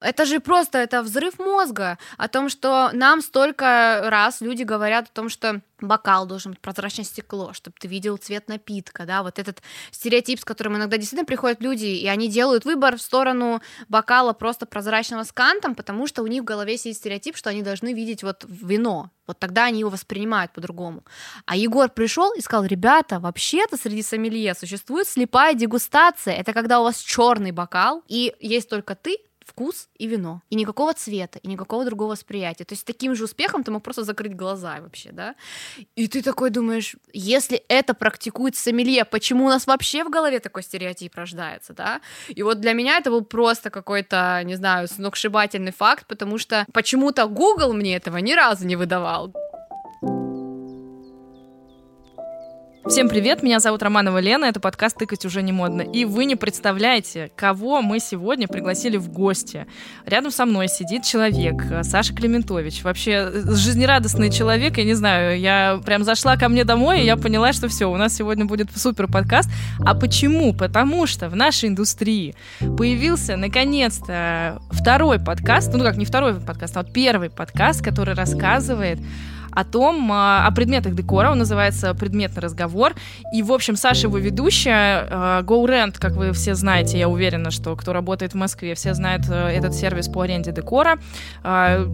Это же просто, это взрыв мозга о том, что нам столько раз люди говорят о том, что бокал должен быть прозрачное стекло, чтобы ты видел цвет напитка, да, вот этот стереотип, с которым иногда действительно приходят люди, и они делают выбор в сторону бокала просто прозрачного с кантом, потому что у них в голове сидит стереотип, что они должны видеть вот вино, вот тогда они его воспринимают по-другому. А Егор пришел и сказал, ребята, вообще-то среди сомелье существует слепая дегустация, это когда у вас черный бокал, и есть только ты, вкус и вино. И никакого цвета, и никакого другого восприятия. То есть таким же успехом ты мог просто закрыть глаза вообще, да? И ты такой думаешь, если это практикует сомелье, почему у нас вообще в голове такой стереотип рождается, да? И вот для меня это был просто какой-то, не знаю, сногсшибательный факт, потому что почему-то Google мне этого ни разу не выдавал. Всем привет, меня зовут Романова Лена, это подкаст «Тыкать уже не модно». И вы не представляете, кого мы сегодня пригласили в гости. Рядом со мной сидит человек, Саша Клементович. Вообще жизнерадостный человек, я не знаю, я прям зашла ко мне домой, и я поняла, что все, у нас сегодня будет супер подкаст. А почему? Потому что в нашей индустрии появился наконец-то второй подкаст, ну как не второй подкаст, а первый подкаст, который рассказывает о том, а, о предметах декора. Он называется «Предметный разговор». И, в общем, Саша его ведущая. А, GoRent, как вы все знаете, я уверена, что кто работает в Москве, все знают э, этот сервис по аренде декора. А,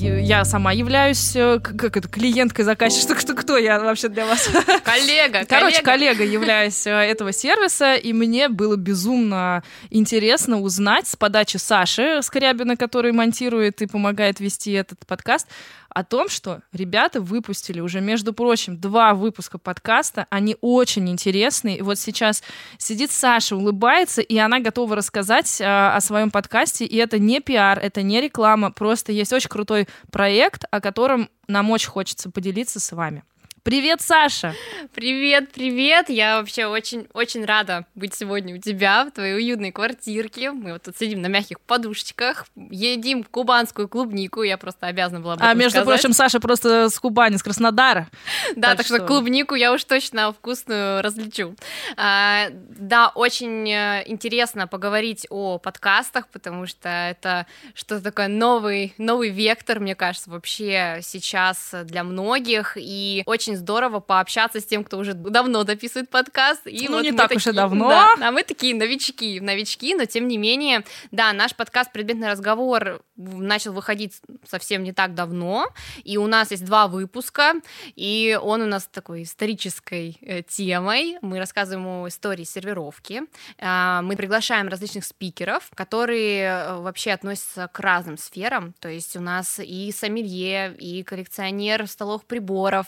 я сама являюсь э, как это, клиенткой, заказчицей. Что, кто я вообще для вас? Коллега, Короче, коллега являюсь э, этого сервиса, и мне было безумно интересно узнать с подачи Саши Скрябина, который монтирует и помогает вести этот подкаст, о том, что ребята выпустили уже, между прочим, два выпуска подкаста. Они очень интересные. И вот сейчас сидит Саша, улыбается, и она готова рассказать а, о своем подкасте. И это не пиар, это не реклама, просто есть очень крутой проект, о котором нам очень хочется поделиться с вами. Привет, Саша! Привет, привет! Я вообще очень-очень рада быть сегодня у тебя в твоей уютной квартирке. Мы вот тут сидим на мягких подушечках, едим кубанскую клубнику. Я просто обязана была об А между сказать. прочим, Саша просто с Кубани, с Краснодара. Да, так, так что... что клубнику я уж точно вкусную различу. А, да, очень э, интересно поговорить о подкастах, потому что это что-то такое новый, новый вектор, мне кажется, вообще сейчас для многих. И очень очень здорово пообщаться с тем, кто уже давно дописывает подкаст. И ну, вот не так такие, уж и давно. Да, а мы такие новички, новички, но тем не менее, да, наш подкаст «Предметный разговор» начал выходить совсем не так давно, и у нас есть два выпуска, и он у нас такой исторической э, темой. Мы рассказываем о истории сервировки, э, мы приглашаем различных спикеров, которые э, вообще относятся к разным сферам, то есть у нас и сомелье, и коллекционер столовых приборов,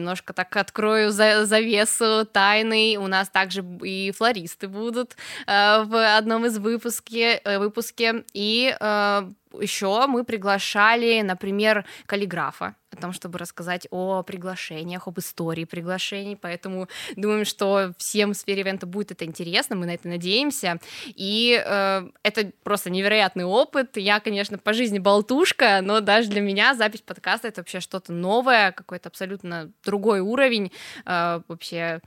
немножко так открою за завесу тайны. У нас также и флористы будут э, в одном из выпуске, э, выпуске. И э, еще мы приглашали, например, каллиграфа о том, чтобы рассказать о приглашениях, об истории приглашений, поэтому думаем, что всем в сфере ивента будет это интересно, мы на это надеемся, и э, это просто невероятный опыт, я, конечно, по жизни болтушка, но даже для меня запись подкаста — это вообще что-то новое, какой-то абсолютно другой уровень, э, вообще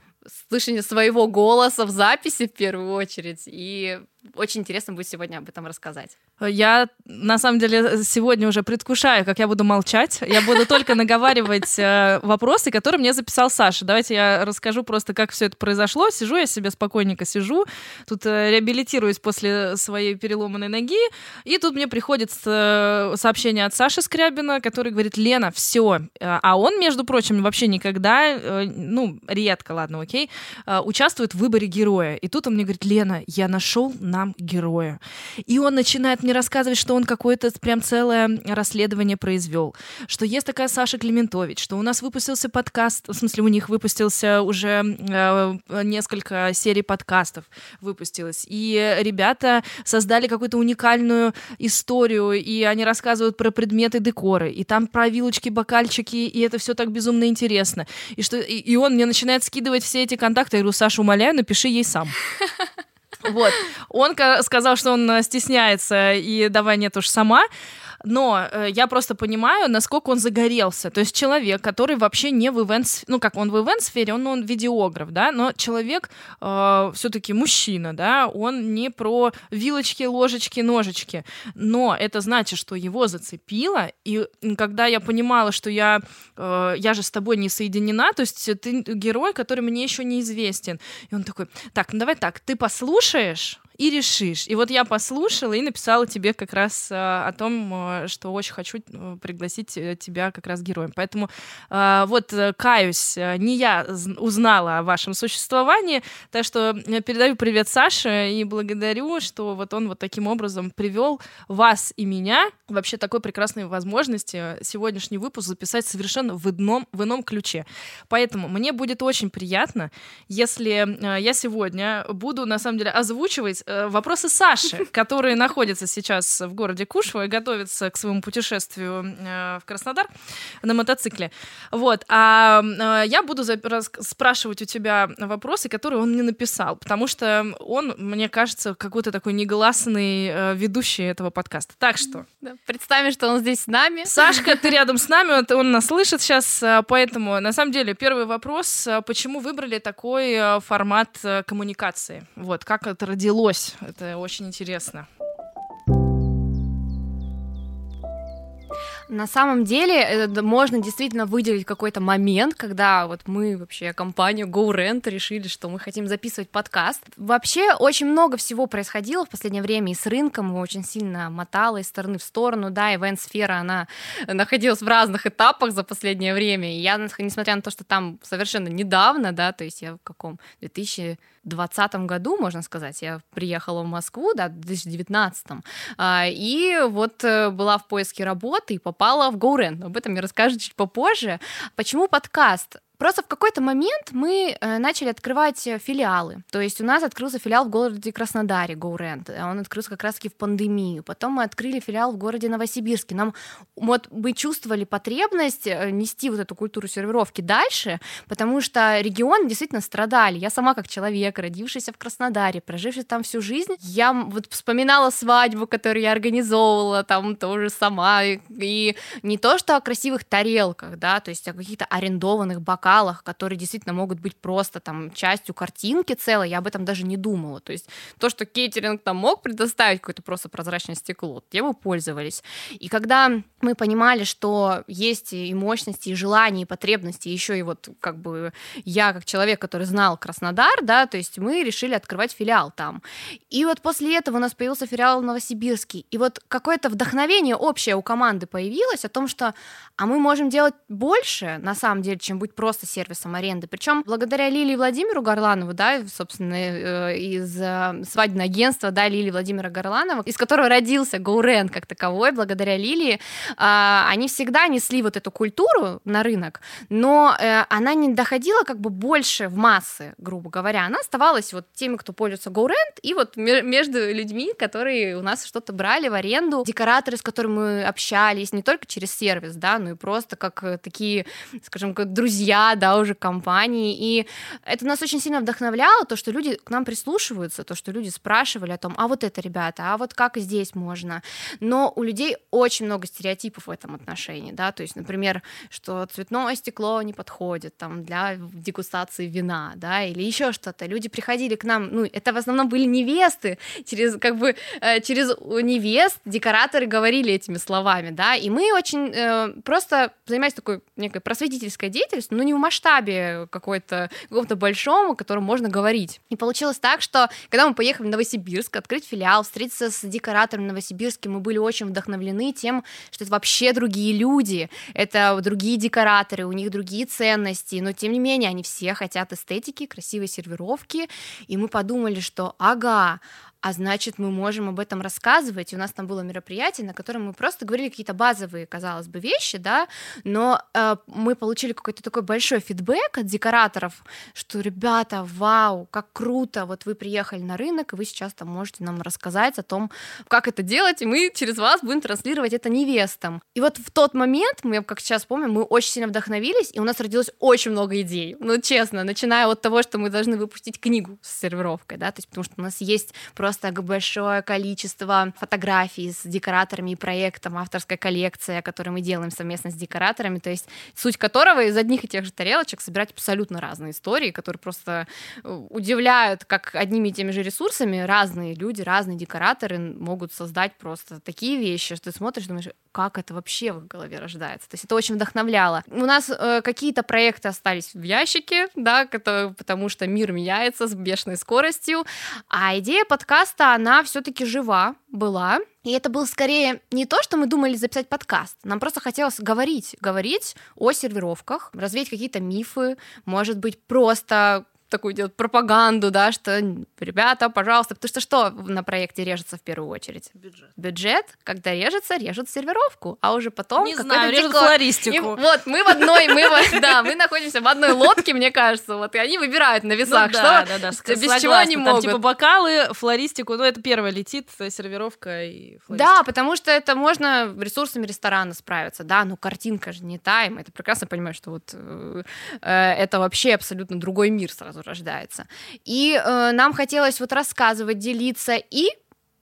слышание своего голоса в записи в первую очередь, и очень интересно будет сегодня об этом рассказать. Я, на самом деле, сегодня уже предвкушаю, как я буду молчать. Я буду только наговаривать э, вопросы, которые мне записал Саша. Давайте я расскажу просто, как все это произошло. Сижу я себе спокойненько сижу, тут э, реабилитируюсь после своей переломанной ноги, и тут мне приходит э, сообщение от Саши Скрябина, который говорит, Лена, все. А он, между прочим, вообще никогда, ну, редко, ладно, окей, участвует в выборе героя. И тут он мне говорит, Лена, я нашел нам героя. И он начинает мне рассказывать, что он какое-то прям целое расследование произвел, что есть такая Саша Клементович, что у нас выпустился подкаст, в смысле у них выпустился уже э, несколько серий подкастов выпустилось, и ребята создали какую-то уникальную историю, и они рассказывают про предметы декоры, и там про вилочки, бокальчики, и это все так безумно интересно. И, что, и, и он мне начинает скидывать все эти контакты, я говорю, Саша, умоляю, напиши ей сам. Вот. Он сказал, что он э, стесняется, и давай нет уж сама. Но э, я просто понимаю, насколько он загорелся. То есть человек, который вообще не в ивент, ну как он в ивент-сфере, он, он видеограф, да, но человек э, все-таки мужчина, да, он не про вилочки, ложечки, ножечки. Но это значит, что его зацепило, и когда я понимала, что я, э, я же с тобой не соединена, то есть ты герой, который мне еще неизвестен. И он такой, так, ну давай так, ты послушаешь, и решишь. И вот я послушала и написала тебе как раз э, о том, э, что очень хочу э, пригласить тебя как раз героем. Поэтому вот каюсь, не я узнала о вашем существовании, так что передаю привет Саше и благодарю, что вот он вот таким образом привел вас и меня вообще такой прекрасной возможности сегодняшний выпуск записать совершенно в ином, в ином ключе. Поэтому мне будет очень приятно, если я сегодня буду на самом деле озвучивать вопросы Саши, которые находятся сейчас в городе Кушва и готовятся к своему путешествию э, в Краснодар на мотоцикле. Вот. А э, я буду спрашивать у тебя вопросы, которые он мне написал, потому что он, мне кажется, какой-то такой негласный ведущий этого подкаста. Так что... Представим, что он здесь с нами. Сашка, ты рядом с нами, он нас слышит сейчас, поэтому, на самом деле, первый вопрос, почему выбрали такой формат коммуникации? Вот, как это родилось удалось. Это очень интересно. На самом деле э, можно действительно выделить какой-то момент, когда вот мы вообще компания GoRent решили, что мы хотим записывать подкаст. Вообще очень много всего происходило в последнее время и с рынком, очень сильно мотало из стороны в сторону, да, ивент-сфера, она находилась в разных этапах за последнее время, и я, несмотря на то, что там совершенно недавно, да, то есть я в каком 2000 2020 году, можно сказать, я приехала в Москву, да, в 2019, а, и вот э, была в поиске работы и попала в GoRent. Об этом я расскажу чуть попозже. Почему подкаст? Просто в какой-то момент мы э, начали открывать э, филиалы. То есть у нас открылся филиал в городе Краснодаре, GoRent. Он открылся как раз-таки в пандемию. Потом мы открыли филиал в городе Новосибирске. Нам вот мы чувствовали потребность э, нести вот эту культуру сервировки дальше, потому что регион действительно страдали. Я сама как человек, родившийся в Краснодаре, проживший там всю жизнь, я вот вспоминала свадьбу, которую я организовывала там тоже сама. И не то, что о красивых тарелках, да, то есть о каких-то арендованных бокалах, бокалах, которые действительно могут быть просто там частью картинки целой, я об этом даже не думала. То есть то, что кейтеринг там мог предоставить какое-то просто прозрачное стекло, тем мы пользовались. И когда мы понимали, что есть и мощности, и желания, и потребности, еще и вот как бы я как человек, который знал Краснодар, да, то есть мы решили открывать филиал там. И вот после этого у нас появился филиал в Новосибирске. И вот какое-то вдохновение общее у команды появилось о том, что а мы можем делать больше, на самом деле, чем быть просто сервисом аренды. Причем благодаря Лилии Владимиру Горланову, да, собственно, э, из э, свадебного агентства, да, Лилии Владимира Горланова, из которого родился GoRent как таковой, благодаря Лилии, а, они всегда несли вот эту культуру на рынок, но э, она не доходила как бы больше в массы, грубо говоря. Она оставалась вот теми, кто пользуется GoRent, и вот между людьми, которые у нас что-то брали в аренду, декораторы, с которыми мы общались, не только через сервис, да, ну и просто как такие, скажем, как друзья, да, уже компании. И это нас очень сильно вдохновляло, то, что люди к нам прислушиваются, то, что люди спрашивали о том, а вот это, ребята, а вот как здесь можно. Но у людей очень много стереотипов в этом отношении, да, то есть, например, что цветное стекло не подходит там для дегустации вина, да, или еще что-то. Люди приходили к нам, ну, это в основном были невесты, через как бы э, через невест декораторы говорили этими словами, да, и мы очень э, просто занимаюсь такой некой просветительской деятельностью, но не в масштабе какой-то, каком-то большом, о котором можно говорить. И получилось так, что когда мы поехали в Новосибирск, открыть филиал, встретиться с декоратором Новосибирске, мы были очень вдохновлены тем, что это вообще другие люди, это другие декораторы, у них другие ценности, но тем не менее они все хотят эстетики, красивой сервировки, и мы подумали, что ага, а значит, мы можем об этом рассказывать. И у нас там было мероприятие, на котором мы просто говорили какие-то базовые, казалось бы, вещи, да, но э, мы получили какой-то такой большой фидбэк от декораторов, что, ребята, вау, как круто, вот вы приехали на рынок, и вы сейчас там можете нам рассказать о том, как это делать, и мы через вас будем транслировать это невестам. И вот в тот момент, мы, как сейчас помним, мы очень сильно вдохновились, и у нас родилось очень много идей, ну, честно, начиная от того, что мы должны выпустить книгу с сервировкой, да, то есть потому что у нас есть просто просто большое количество фотографий с декораторами и проектом, авторская коллекция, которую мы делаем совместно с декораторами, то есть суть которого из одних и тех же тарелочек собирать абсолютно разные истории, которые просто э, удивляют, как одними и теми же ресурсами. Разные люди, разные декораторы могут создать просто такие вещи, что ты смотришь, думаешь, как это вообще в голове рождается. То есть это очень вдохновляло. У нас э, какие-то проекты остались в ящике, да, это, потому что мир меняется с бешеной скоростью, а идея подкаста, она все-таки жива была. И это было скорее не то, что мы думали записать подкаст. Нам просто хотелось говорить, говорить о сервировках, развеять какие-то мифы, может быть, просто такую делать пропаганду, да, что ребята, пожалуйста, потому что что на проекте режется в первую очередь? Бюджет. Бюджет, когда режется, режут сервировку, а уже потом не знаю, режут декор. флористику. И, вот мы в одной, мы да, мы находимся в одной лодке, мне кажется, вот и они выбирают на весах, ну, да, что да, да, без согласна. чего они Там, могут. Типа бокалы, флористику, ну это первое летит, есть сервировка и флористика. Да, потому что это можно ресурсами ресторана справиться, да, но картинка же не та, и мы это прекрасно понимаем, что вот э, э, это вообще абсолютно другой мир сразу рождается. И э, нам хотелось вот рассказывать, делиться и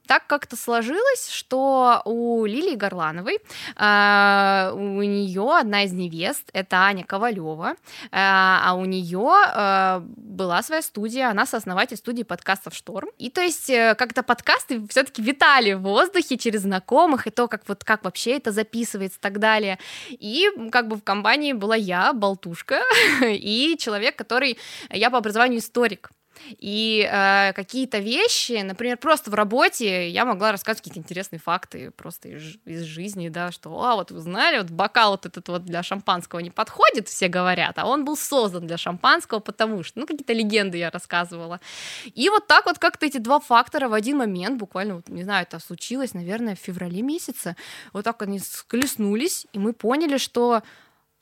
так как-то сложилось, что у Лилии Горлановой, э, у нее одна из невест, это Аня Ковалева, э, а у нее э, была своя студия, она сооснователь студии подкастов Шторм. И то есть э, как-то подкасты все-таки витали в воздухе через знакомых, и то, как вот как вообще это записывается и так далее. И как бы в компании была я, болтушка, и человек, который... Я по образованию историк. И э, какие-то вещи, например, просто в работе я могла рассказывать какие-то интересные факты просто из, из жизни, да, что, а, вот вы знали, вот бокал вот этот вот для шампанского не подходит, все говорят, а он был создан для шампанского, потому что, ну, какие-то легенды я рассказывала. И вот так вот как-то эти два фактора в один момент, буквально, вот, не знаю, это случилось, наверное, в феврале месяце, вот так они склеснулись, и мы поняли, что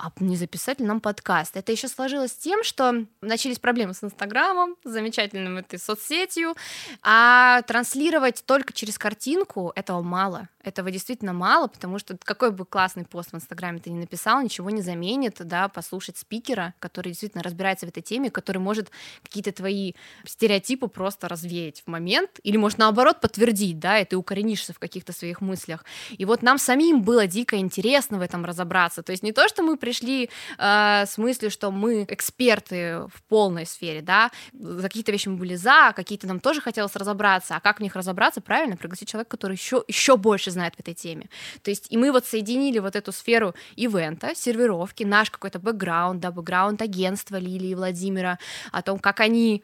а не записать ли нам подкаст? Это еще сложилось с тем, что начались проблемы с Инстаграмом, с замечательным этой соцсетью, а транслировать только через картинку этого мало. Этого действительно мало, потому что какой бы классный пост в Инстаграме ты не написал, ничего не заменит, да, послушать спикера, который действительно разбирается в этой теме, который может какие-то твои стереотипы просто развеять в момент, или может наоборот подтвердить, да, и ты укоренишься в каких-то своих мыслях. И вот нам самим было дико интересно в этом разобраться. То есть не то, что мы пришли э, с мыслью, что мы эксперты в полной сфере, да, за какие-то вещи мы были за, какие-то нам тоже хотелось разобраться, а как в них разобраться, правильно, пригласить человека, который еще, еще больше знает в этой теме. То есть и мы вот соединили вот эту сферу ивента, сервировки, наш какой-то бэкграунд, да, бэкграунд агентства Лилии и Владимира, о том, как они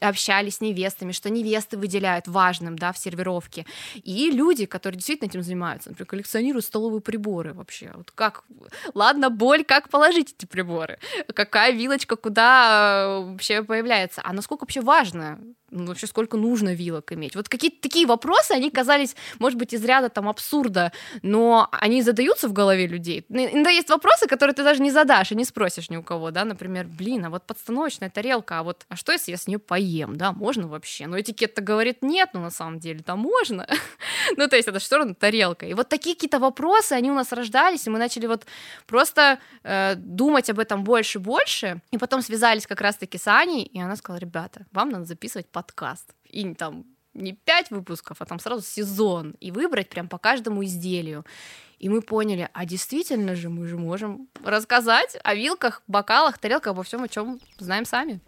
общались с невестами, что невесты выделяют важным, да, в сервировке. И люди, которые действительно этим занимаются, например, коллекционируют столовые приборы вообще. Вот как, ладно, боль, как положить эти приборы? Какая вилочка куда э, вообще появляется? А насколько вообще важно ну, вообще сколько нужно вилок иметь? Вот какие-то такие вопросы, они казались, может быть, из ряда там абсурда, но они задаются в голове людей. Иногда есть вопросы, которые ты даже не задашь и не спросишь ни у кого, да, например, блин, а вот подстановочная тарелка, а вот, а что если я с нее поем, да, можно вообще? Но этикет-то говорит нет, но на самом деле там можно. ну, то есть это что равно тарелка. И вот такие какие-то вопросы, они у нас рождались, и мы начали вот просто э, думать об этом больше и больше, и потом связались как раз-таки с Аней, и она сказала, ребята, вам надо записывать подкаст. И там не пять выпусков, а там сразу сезон, и выбрать прям по каждому изделию. И мы поняли, а действительно же мы же можем рассказать о вилках, бокалах, тарелках, обо всем, о чем знаем сами.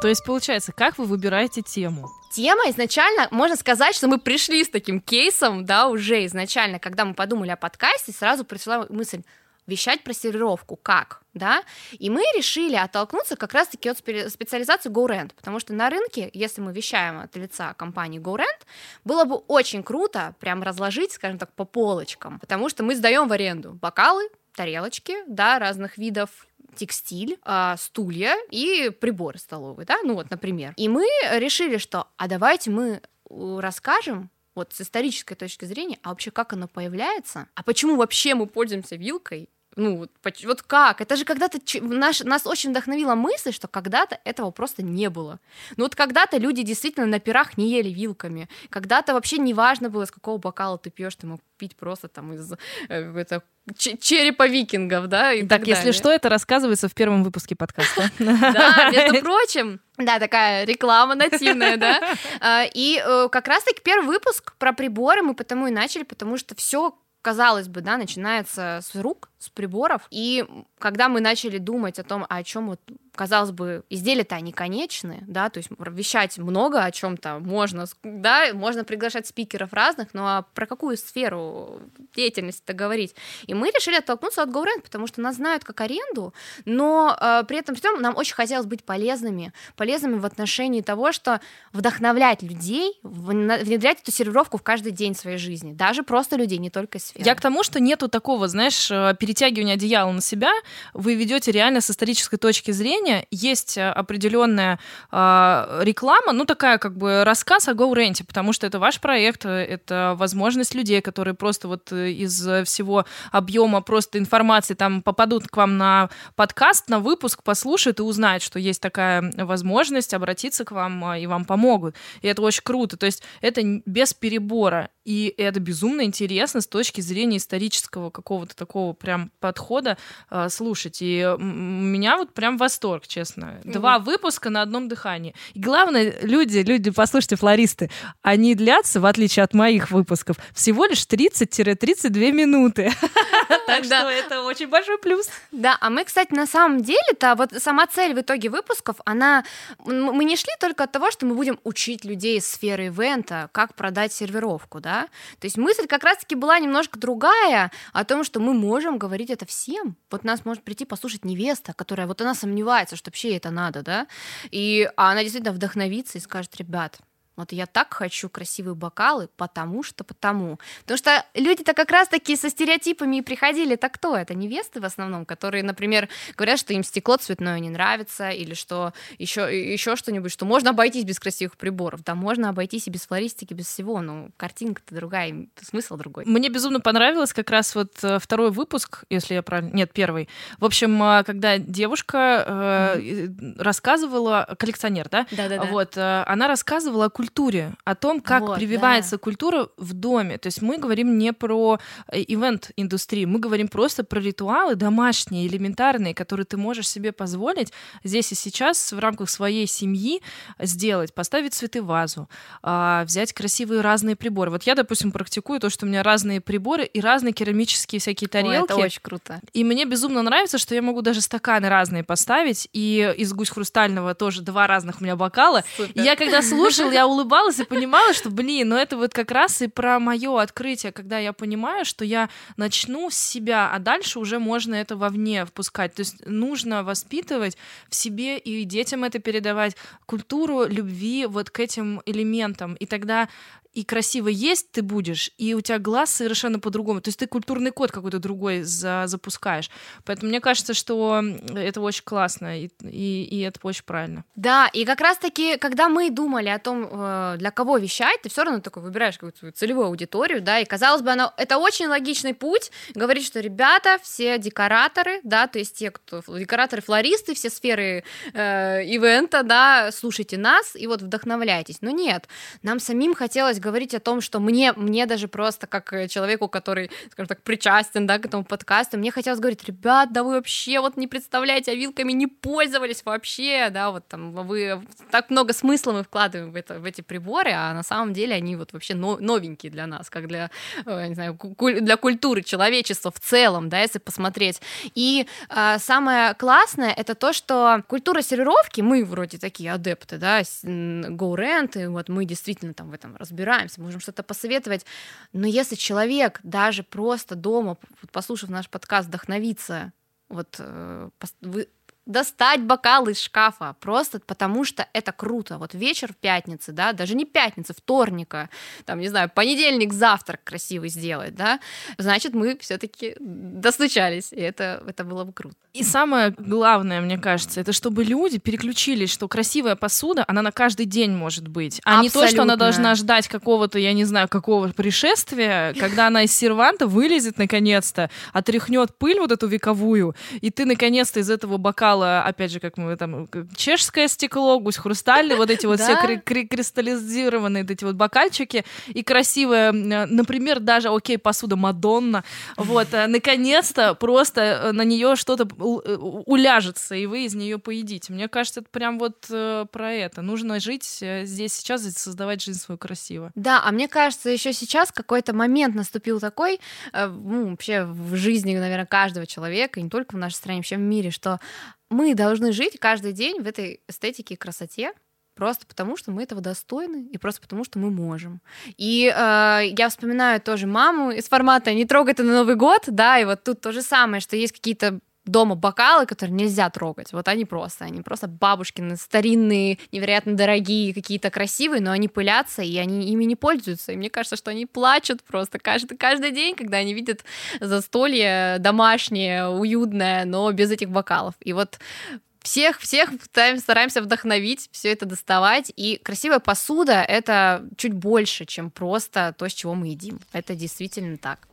То есть, получается, как вы выбираете тему? Тема изначально, можно сказать, что мы пришли с таким кейсом, да, уже изначально, когда мы подумали о подкасте, сразу пришла мысль, вещать про сервировку, как, да, и мы решили оттолкнуться как раз-таки от специализации GoRent, потому что на рынке, если мы вещаем от лица компании GoRent, было бы очень круто прям разложить, скажем так, по полочкам, потому что мы сдаем в аренду бокалы, тарелочки, да, разных видов, текстиль, э, стулья и приборы столовые, да, ну вот, например. И мы решили, что, а давайте мы расскажем вот с исторической точки зрения, а вообще как оно появляется, а почему вообще мы пользуемся вилкой, Ну, вот, вот как? Это же когда-то наш, нас очень вдохновила мысль, что когда-то этого просто не было. Ну вот когда-то люди действительно на пирах не ели вилками. Когда-то вообще не важно было, из какого бокала ты пьешь, ты мог пить просто там из э, это, черепа викингов, да, и так, так если что, это рассказывается в первом выпуске подкаста. Да, между прочим, да, такая реклама нативная, да. А, и э, как раз-таки первый выпуск про приборы мы потому и начали, потому что все казалось бы, да, начинается с рук, с приборов. И когда мы начали думать о том, о чем вот казалось бы, изделия-то они конечные, да, то есть вещать много о чем-то можно, да, можно приглашать спикеров разных, но а про какую сферу деятельности-то говорить? И мы решили оттолкнуться от GoRent, потому что нас знают как аренду, но э, при этом всем нам очень хотелось быть полезными, полезными в отношении того, что вдохновлять людей, внедрять эту сервировку в каждый день своей жизни, даже просто людей, не только сферы. Я к тому, что нету такого, знаешь, э, перетягивания одеяла на себя, вы ведете реально с исторической точки зрения, есть э, определенная э, реклама, ну такая как бы рассказ о GoRent, потому что это ваш проект, э, это возможность людей, которые просто вот э, из всего объема просто информации там попадут к вам на подкаст, на выпуск, послушают и узнают, что есть такая возможность обратиться к вам и вам помогут. И это очень круто. То есть это без перебора. И это безумно интересно с точки зрения исторического какого-то такого прям подхода э, слушать. И у меня вот прям восторг, честно. Mm-hmm. Два выпуска на одном дыхании. И главное, люди, люди, послушайте, флористы, они длятся, в отличие от моих выпусков, всего лишь 30-32 минуты. Так что это очень большой плюс. Да, а мы, кстати, на самом деле-то, вот сама цель в итоге выпусков, она... Мы не шли только от того, что мы будем учить людей из сферы ивента, как продать сервировку, да? То есть мысль как раз-таки была немножко другая, о том, что мы можем говорить это всем. Вот нас может прийти послушать невеста, которая вот она сомневается, что вообще это надо, да? И а она действительно вдохновится и скажет, ребят, вот я так хочу красивые бокалы, потому что потому. Потому что люди-то как раз-таки со стереотипами и приходили. Так кто? Это невесты в основном, которые, например, говорят, что им стекло цветное не нравится, или что еще, еще что-нибудь, что можно обойтись без красивых приборов. Да, можно обойтись и без флористики, без всего, но картинка-то другая, смысл другой. Мне безумно понравилось как раз вот э, второй выпуск, если я правильно... Нет, первый. В общем, э, когда девушка э, mm-hmm. рассказывала, коллекционер, да? Да-да-да. Вот, она рассказывала о культуре, о том, как вот, прививается да. культура в доме. То есть мы говорим не про э, ивент-индустрию, мы говорим просто про ритуалы домашние, элементарные, которые ты можешь себе позволить здесь и сейчас в рамках своей семьи сделать. Поставить цветы в вазу, а, взять красивые разные приборы. Вот я, допустим, практикую то, что у меня разные приборы и разные керамические всякие тарелки. Ой, это очень круто. И мне безумно нравится, что я могу даже стаканы разные поставить, и из гусь хрустального тоже два разных у меня бокала. Супер. Я когда слушал, я улыбалась и понимала, что, блин, ну это вот как раз и про мое открытие, когда я понимаю, что я начну с себя, а дальше уже можно это вовне впускать. То есть нужно воспитывать в себе и детям это передавать культуру любви вот к этим элементам. И тогда и красиво есть ты будешь, и у тебя глаз совершенно по-другому. То есть ты культурный код какой-то другой за запускаешь. Поэтому мне кажется, что это очень классно, и, и, и это очень правильно. Да, и как раз-таки, когда мы думали о том, э, для кого вещать, ты все равно такой выбираешь какую-то целевую аудиторию, да, и казалось бы, оно, это очень логичный путь, говорить, что ребята, все декораторы, да, то есть те, кто декораторы, флористы, все сферы э, ивента, да, слушайте нас и вот вдохновляйтесь. Но нет, нам самим хотелось говорить о том, что мне, мне даже просто как э, человеку, который, скажем так, причастен, да, к этому подкасту, мне хотелось говорить, ребят, да вы вообще вот не представляете, а вилками не пользовались вообще, да, вот там вы так много смысла мы вкладываем в, это, в эти приборы, а на самом деле они вот вообще новенькие для нас, как для, э, не знаю, для культуры человечества в целом, да, если посмотреть. И а, самое классное это то, что культура сервировки, мы вроде такие адепты, да, GoRent, и вот мы действительно там в этом разбираемся, разбираемся, можем что-то посоветовать. Но если человек даже просто дома, послушав наш подкаст, вдохновится, вот э, достать бокал из шкафа, просто потому что это круто. Вот вечер в пятницы, да, даже не пятницы, вторника, там, не знаю, понедельник, завтрак красивый сделать, да, значит, мы все таки достучались, и это, это было бы круто. И самое главное, мне кажется, это чтобы люди переключились, что красивая посуда, она на каждый день может быть, а Абсолютно. не то, что она должна ждать какого-то, я не знаю, какого пришествия, когда она из серванта вылезет наконец-то, отряхнет пыль вот эту вековую, и ты наконец-то из этого бокала, опять же, как мы там, чешское стекло, гусь хрустальный, вот эти вот все кристаллизированные эти вот бокальчики, и красивая, например, даже, окей, посуда Мадонна, вот, э, наконец-то просто э, на нее что-то э, уляжется, и вы из нее поедите. Мне кажется, это прям вот про это. Нужно жить здесь сейчас и создавать жизнь свою красиво. Да, а мне кажется, еще сейчас какой-то момент наступил такой, ну, вообще в жизни, наверное, каждого человека, и не только в нашей стране, вообще в мире, что мы должны жить каждый день в этой эстетике и красоте, просто потому, что мы этого достойны и просто потому, что мы можем. И э, я вспоминаю тоже маму из формата «не трогай ты на Новый год», да, и вот тут то же самое, что есть какие-то дома бокалы, которые нельзя трогать. Вот они просто, они просто бабушкины, старинные, невероятно дорогие, какие-то красивые, но они пылятся, и они ими не пользуются. И мне кажется, что они плачут просто каждый, каждый день, когда они видят застолье домашнее, уютное, но без этих бокалов. И вот всех, всех стараемся вдохновить, все это доставать. И красивая посуда — это чуть больше, чем просто то, с чего мы едим. Это действительно так.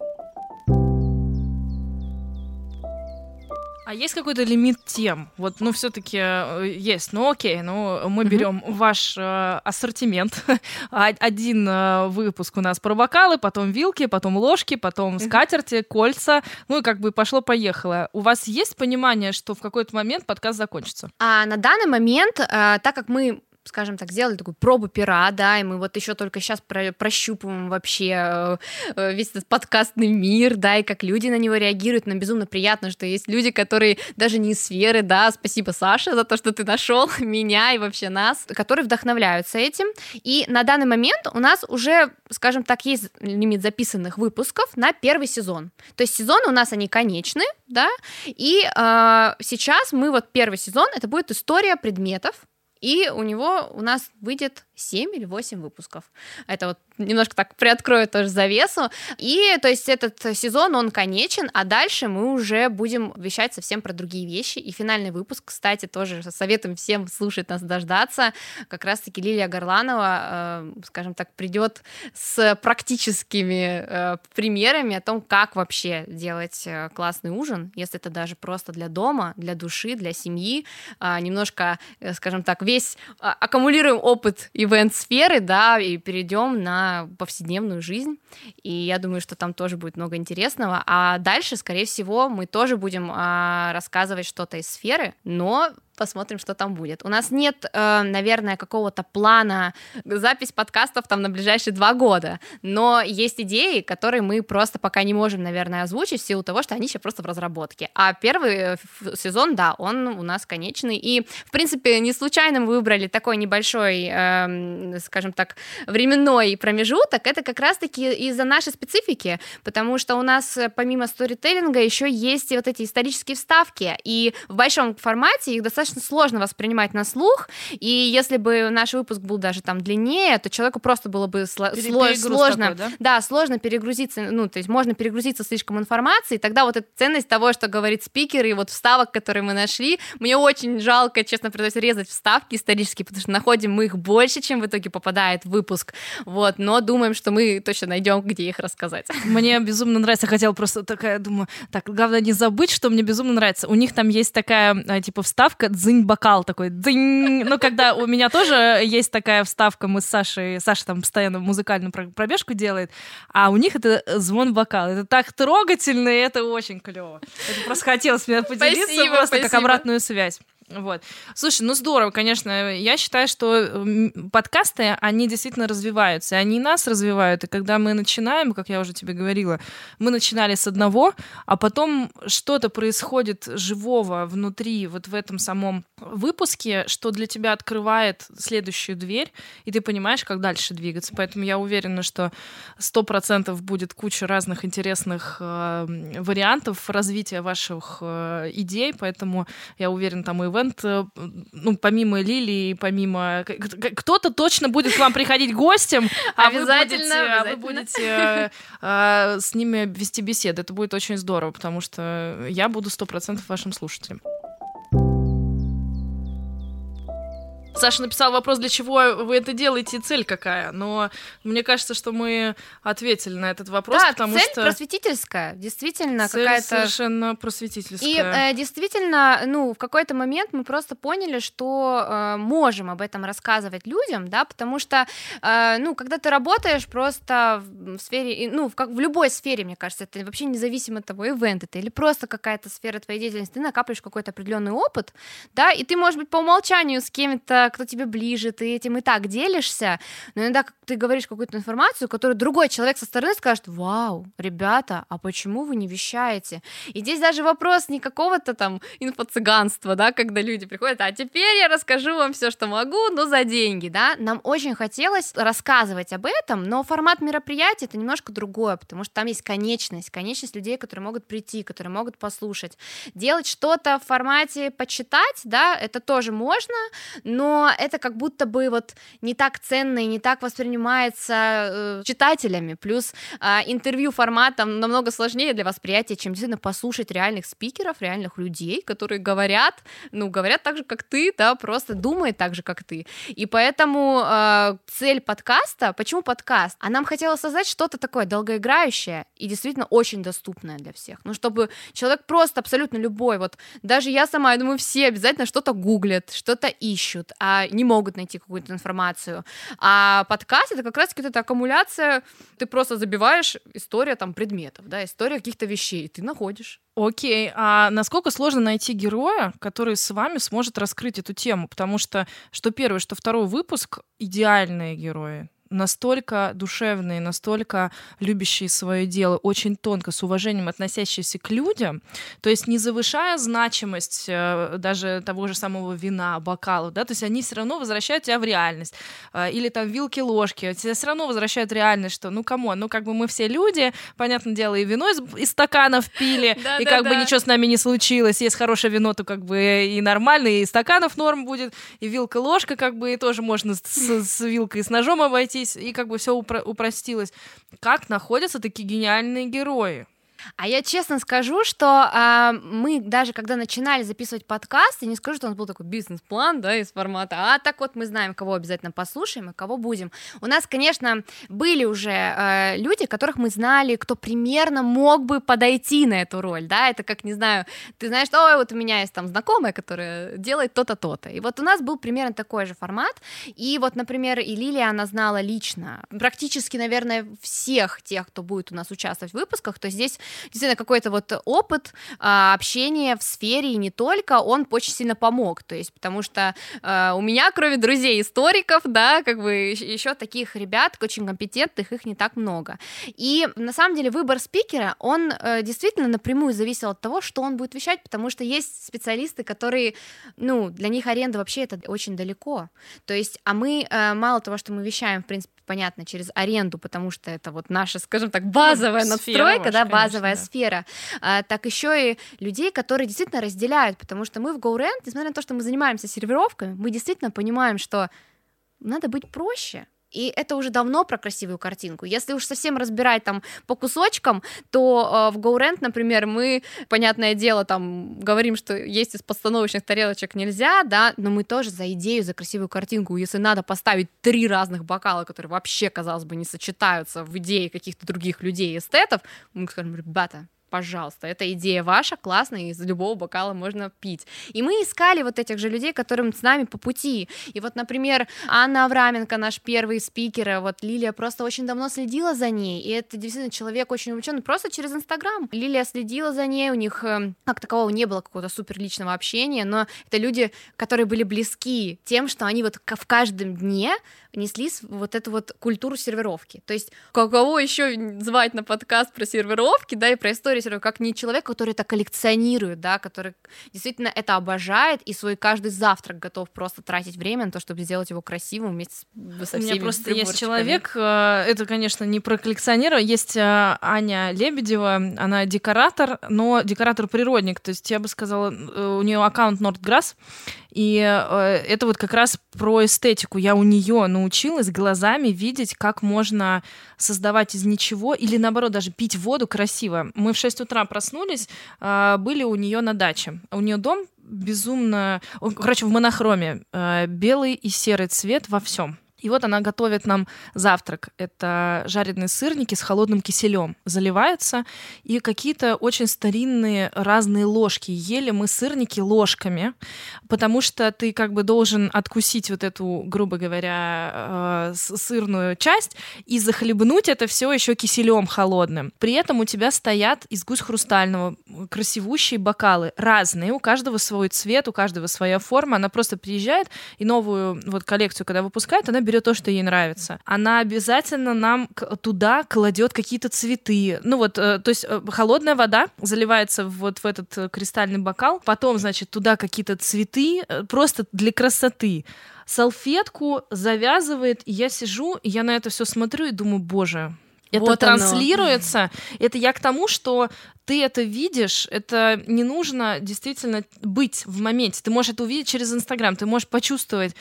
А есть какой-то лимит тем? Вот, ну, все-таки э, есть. Ну, окей, ну, мы берем mm-hmm. ваш э, ассортимент. Один э, выпуск у нас про бокалы, потом вилки, потом ложки, потом mm-hmm. скатерти, кольца. Ну, и как бы пошло-поехало. У вас есть понимание, что в какой-то момент подкаст закончится? А на данный момент, э, так как мы скажем так, сделали такую пробу пера, да, и мы вот еще только сейчас про прощупываем вообще э, э, весь этот подкастный мир, да, и как люди на него реагируют. Нам безумно приятно, что есть люди, которые даже не из сферы, да, спасибо, Саша, за то, что ты нашел меня и вообще нас, которые вдохновляются этим. И на данный момент у нас уже, скажем так, есть лимит записанных выпусков на первый сезон. То есть сезоны у нас, они конечны, да, и э, сейчас мы вот первый сезон, это будет история предметов, и у него у нас выйдет 7 или 8 выпусков. Это вот немножко так приоткрою тоже завесу. И то есть этот сезон, он конечен, а дальше мы уже будем вещать совсем про другие вещи. И финальный выпуск, кстати, тоже советуем всем слушать нас, дождаться. Как раз-таки Лилия Горланова, э, скажем так, придет с практическими э, примерами о том, как вообще делать э, классный ужин, если это даже просто для дома, для души, для семьи. Э, немножко, скажем так, весь э, аккумулируем опыт и ивент-сферы, да, и перейдем на повседневную жизнь. И я думаю, что там тоже будет много интересного. А дальше, скорее всего, мы тоже будем а, рассказывать что-то из сферы, но посмотрим, что там будет. У нас нет, э, наверное, какого-то плана запись подкастов там на ближайшие два года, но есть идеи, которые мы просто пока не можем, наверное, озвучить в силу того, что они еще просто в разработке. А первый э, сезон, да, он у нас конечный, и, в принципе, не случайно мы выбрали такой небольшой, э, скажем так, временной промежуток, это как раз-таки из-за нашей специфики, потому что у нас помимо сторителлинга еще есть вот эти исторические вставки, и в большом формате их достаточно достаточно сложно воспринимать на слух, и если бы наш выпуск был даже там длиннее, то человеку просто было бы сло- сло- сложно, такой, да? да, сложно перегрузиться, ну, то есть можно перегрузиться слишком информацией, тогда вот эта ценность того, что говорит спикер, и вот вставок, которые мы нашли, мне очень жалко, честно признаюсь, резать вставки исторические, потому что находим мы их больше, чем в итоге попадает в выпуск, вот, но думаем, что мы точно найдем, где их рассказать. Мне безумно нравится, хотела просто такая, думаю, так, главное не забыть, что мне безумно нравится. У них там есть такая, а, типа, вставка дзынь-бокал такой, дзынь. Ну, когда у меня тоже есть такая вставка, мы с Сашей, Саша там постоянно музыкальную пробежку делает, а у них это звон-бокал. Это так трогательно, и это очень клево. Это просто хотелось мне поделиться спасибо, просто спасибо. как обратную связь. Вот. Слушай, ну здорово, конечно. Я считаю, что подкасты, они действительно развиваются. Они нас развивают. И когда мы начинаем, как я уже тебе говорила, мы начинали с одного, а потом что-то происходит живого внутри, вот в этом самом выпуске, что для тебя открывает следующую дверь, и ты понимаешь, как дальше двигаться. Поэтому я уверена, что сто процентов будет куча разных интересных э, вариантов развития ваших э, идей, поэтому я уверена, там и ивент, э, ну, помимо Лилии, помимо... Кто-то точно будет к вам приходить гостем, а обязательно, вы будете, А вы будете э, с ними вести беседы. Это будет очень здорово, потому что я буду сто процентов вашим слушателем. Саша написал вопрос, для чего вы это делаете, цель какая. Но мне кажется, что мы ответили на этот вопрос, да, потому цель что... просветительская, действительно цель какая-то... совершенно просветительская. И э, действительно, ну, в какой-то момент мы просто поняли, что э, можем об этом рассказывать людям, да, потому что, э, ну, когда ты работаешь просто в сфере, ну, в, как в любой сфере, мне кажется, это вообще независимо от того, ивент это или просто какая-то сфера твоей деятельности, ты накапливаешь какой-то определенный опыт, да, и ты, может быть, по умолчанию с кем-то кто тебе ближе, ты этим и так делишься, но иногда ты говоришь какую-то информацию, которую другой человек со стороны скажет, вау, ребята, а почему вы не вещаете? И здесь даже вопрос не какого-то там инфо-цыганства, да, когда люди приходят, а теперь я расскажу вам все, что могу, но за деньги, да, нам очень хотелось рассказывать об этом, но формат мероприятия это немножко другое, потому что там есть конечность, конечность людей, которые могут прийти, которые могут послушать. Делать что-то в формате почитать, да, это тоже можно, но это как будто бы вот не так ценно и не так воспринимается э, читателями. Плюс э, интервью форматом намного сложнее для восприятия, чем действительно послушать реальных спикеров, реальных людей, которые говорят, ну, говорят так же, как ты, да, просто думают так же, как ты. И поэтому э, цель подкаста, почему подкаст? А нам хотелось создать что-то такое долгоиграющее и действительно очень доступное для всех. Ну, чтобы человек просто абсолютно любой, вот даже я сама, я думаю, все обязательно что-то гуглят, что-то ищут, а не могут найти какую-то информацию. А подкаст это как раз-таки вот эта аккумуляция, ты просто забиваешь история там предметов, да, история каких-то вещей, и ты находишь. Окей, а насколько сложно найти героя, который с вами сможет раскрыть эту тему? Потому что что первый, что второй выпуск идеальные герои настолько душевные, настолько любящие свое дело, очень тонко, с уважением относящиеся к людям, то есть не завышая значимость э, даже того же самого вина, бокала, да, то есть они все равно возвращают тебя в реальность. Э, или там вилки-ложки, тебя все равно возвращают реальность, что ну кому, ну как бы мы все люди, понятное дело, и вино из, из стаканов пили, и как бы ничего с нами не случилось, есть хорошее вино, то как бы и нормально, и стаканов норм будет, и вилка-ложка как бы и тоже можно с, с вилкой и с ножом обойтись, и как бы все упро- упростилось. Как находятся такие гениальные герои? А я честно скажу, что а, мы даже когда начинали записывать подкаст, я не скажу, что у нас был такой бизнес-план, да, из формата, а так вот мы знаем, кого обязательно послушаем и кого будем. У нас, конечно, были уже э, люди, которых мы знали, кто примерно мог бы подойти на эту роль, да, это как, не знаю, ты знаешь, ой, вот у меня есть там знакомая, которая делает то-то, то-то, и вот у нас был примерно такой же формат, и вот, например, и Лилия, она знала лично практически, наверное, всех тех, кто будет у нас участвовать в выпусках, то здесь действительно какой-то вот опыт а, общения в сфере и не только, он очень сильно помог, то есть потому что а, у меня, кроме друзей историков, да, как бы еще таких ребят очень компетентных, их не так много. И на самом деле выбор спикера, он а, действительно напрямую зависел от того, что он будет вещать, потому что есть специалисты, которые, ну, для них аренда вообще это очень далеко. То есть, а мы а, мало того, что мы вещаем, в принципе, понятно, через аренду, потому что это вот наша, скажем так, базовая ну, надстройка, да, базовая конечно, сфера, а, так еще и людей, которые действительно разделяют, потому что мы в GoRent, несмотря на то, что мы занимаемся сервировками, мы действительно понимаем, что надо быть проще, и это уже давно про красивую картинку. Если уж совсем разбирать там по кусочкам, то э, в GoRent, например, мы, понятное дело, там говорим, что есть из подстановочных тарелочек нельзя, да, но мы тоже за идею, за красивую картинку. Если надо поставить три разных бокала, которые вообще, казалось бы, не сочетаются в идее каких-то других людей, эстетов, мы скажем, ребята, пожалуйста, эта идея ваша, классная, из любого бокала можно пить. И мы искали вот этих же людей, которым с нами по пути. И вот, например, Анна Авраменко, наш первый спикер, вот Лилия просто очень давно следила за ней, и это действительно человек очень увлеченный просто через Инстаграм. Лилия следила за ней, у них э, как такового не было какого-то супер личного общения, но это люди, которые были близки тем, что они вот в каждом дне несли вот эту вот культуру сервировки. То есть кого еще звать на подкаст про сервировки, да, и про историю сервировки, как не человек, который это коллекционирует, да, который действительно это обожает и свой каждый завтрак готов просто тратить время на то, чтобы сделать его красивым вместе со всеми У меня просто есть человек, э, это, конечно, не про коллекционирование, есть э, Аня Лебедева, она декоратор, но декоратор-природник, то есть я бы сказала, э, у нее аккаунт Нордграсс, и это вот как раз про эстетику. Я у нее научилась глазами видеть, как можно создавать из ничего или наоборот даже пить воду красиво. Мы в 6 утра проснулись, э, были у нее на даче. У нее дом безумно, короче, в монохроме, э, белый и серый цвет во всем. И вот она готовит нам завтрак. Это жареные сырники с холодным киселем. Заливаются. И какие-то очень старинные разные ложки. Ели мы сырники ложками, потому что ты как бы должен откусить вот эту, грубо говоря, э, сырную часть и захлебнуть это все еще киселем холодным. При этом у тебя стоят из гусь хрустального красивущие бокалы. Разные. У каждого свой цвет, у каждого своя форма. Она просто приезжает и новую вот коллекцию, когда выпускает, она берет берет то, что ей нравится. Она обязательно нам туда кладет какие-то цветы. Ну вот, э, то есть э, холодная вода заливается вот в этот э, кристальный бокал, потом, значит, туда какие-то цветы просто для красоты салфетку завязывает, и я сижу, и я на это все смотрю и думаю, боже, это вот транслируется. Оно. Это я к тому, что ты это видишь, это не нужно действительно быть в моменте. Ты можешь это увидеть через Инстаграм, ты можешь почувствовать.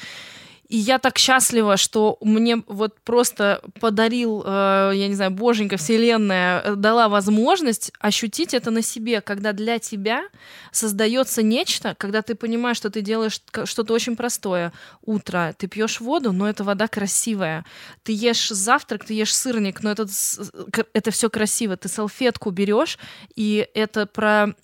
И я так счастлива, что мне вот просто подарил, э, я не знаю, боженька, вселенная э, дала возможность ощутить это на себе, когда для тебя создается нечто, когда ты понимаешь, что ты делаешь что-то очень простое. Утро, ты пьешь воду, но эта вода красивая. Ты ешь завтрак, ты ешь сырник, но это, это все красиво. Ты салфетку берешь, и это про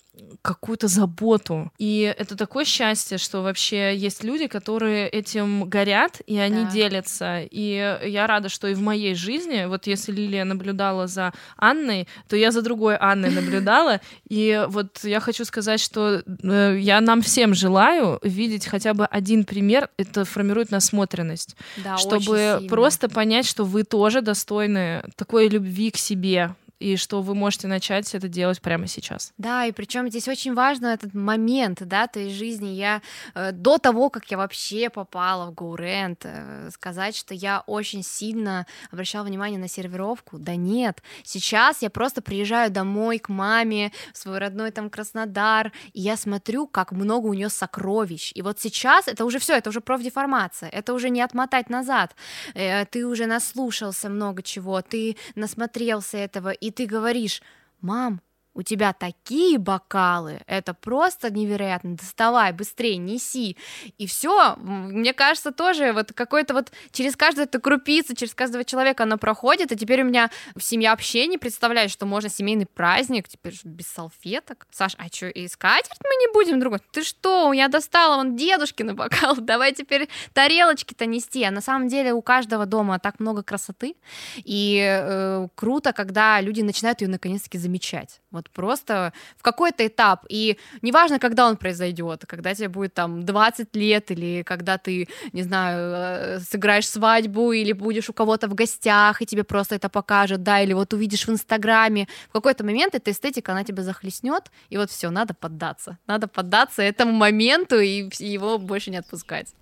какую-то заботу. И это такое счастье, что вообще есть люди, которые этим горят, и они да. делятся. И я рада, что и в моей жизни, вот если Лилия наблюдала за Анной, то я за другой Анной наблюдала. И вот я хочу сказать, что э, я нам всем желаю видеть хотя бы один пример, это формирует насмотренность. Да, чтобы просто понять, что вы тоже достойны такой любви к себе, и что вы можете начать это делать прямо сейчас. Да, и причем здесь очень важно этот момент, да, то есть жизни. Я э, до того, как я вообще попала в GoRent, э, сказать, что я очень сильно обращала внимание на сервировку, да нет. Сейчас я просто приезжаю домой к маме, в свой родной там Краснодар, и я смотрю, как много у нее сокровищ. И вот сейчас это уже все, это уже профдеформация, это уже не отмотать назад. Э, ты уже наслушался много чего, ты насмотрелся этого, и ты говоришь, мам, у тебя такие бокалы, это просто невероятно, доставай, быстрее, неси, и все, мне кажется, тоже вот какой-то вот через каждую эту крупицу, через каждого человека оно проходит, и теперь у меня в семье общение представляет, что можно семейный праздник, теперь без салфеток, Саш, а что, и скатерть мы не будем другой? Ты что, я достала вон дедушки на бокал, давай теперь тарелочки-то нести, а на самом деле у каждого дома так много красоты, и э, круто, когда люди начинают ее наконец-таки замечать, вот просто в какой-то этап, и неважно, когда он произойдет, когда тебе будет там 20 лет, или когда ты, не знаю, э, сыграешь свадьбу, или будешь у кого-то в гостях, и тебе просто это покажут, да, или вот увидишь в Инстаграме, в какой-то момент эта эстетика, она тебя захлестнет, и вот все, надо поддаться, надо поддаться этому моменту и его больше не отпускать.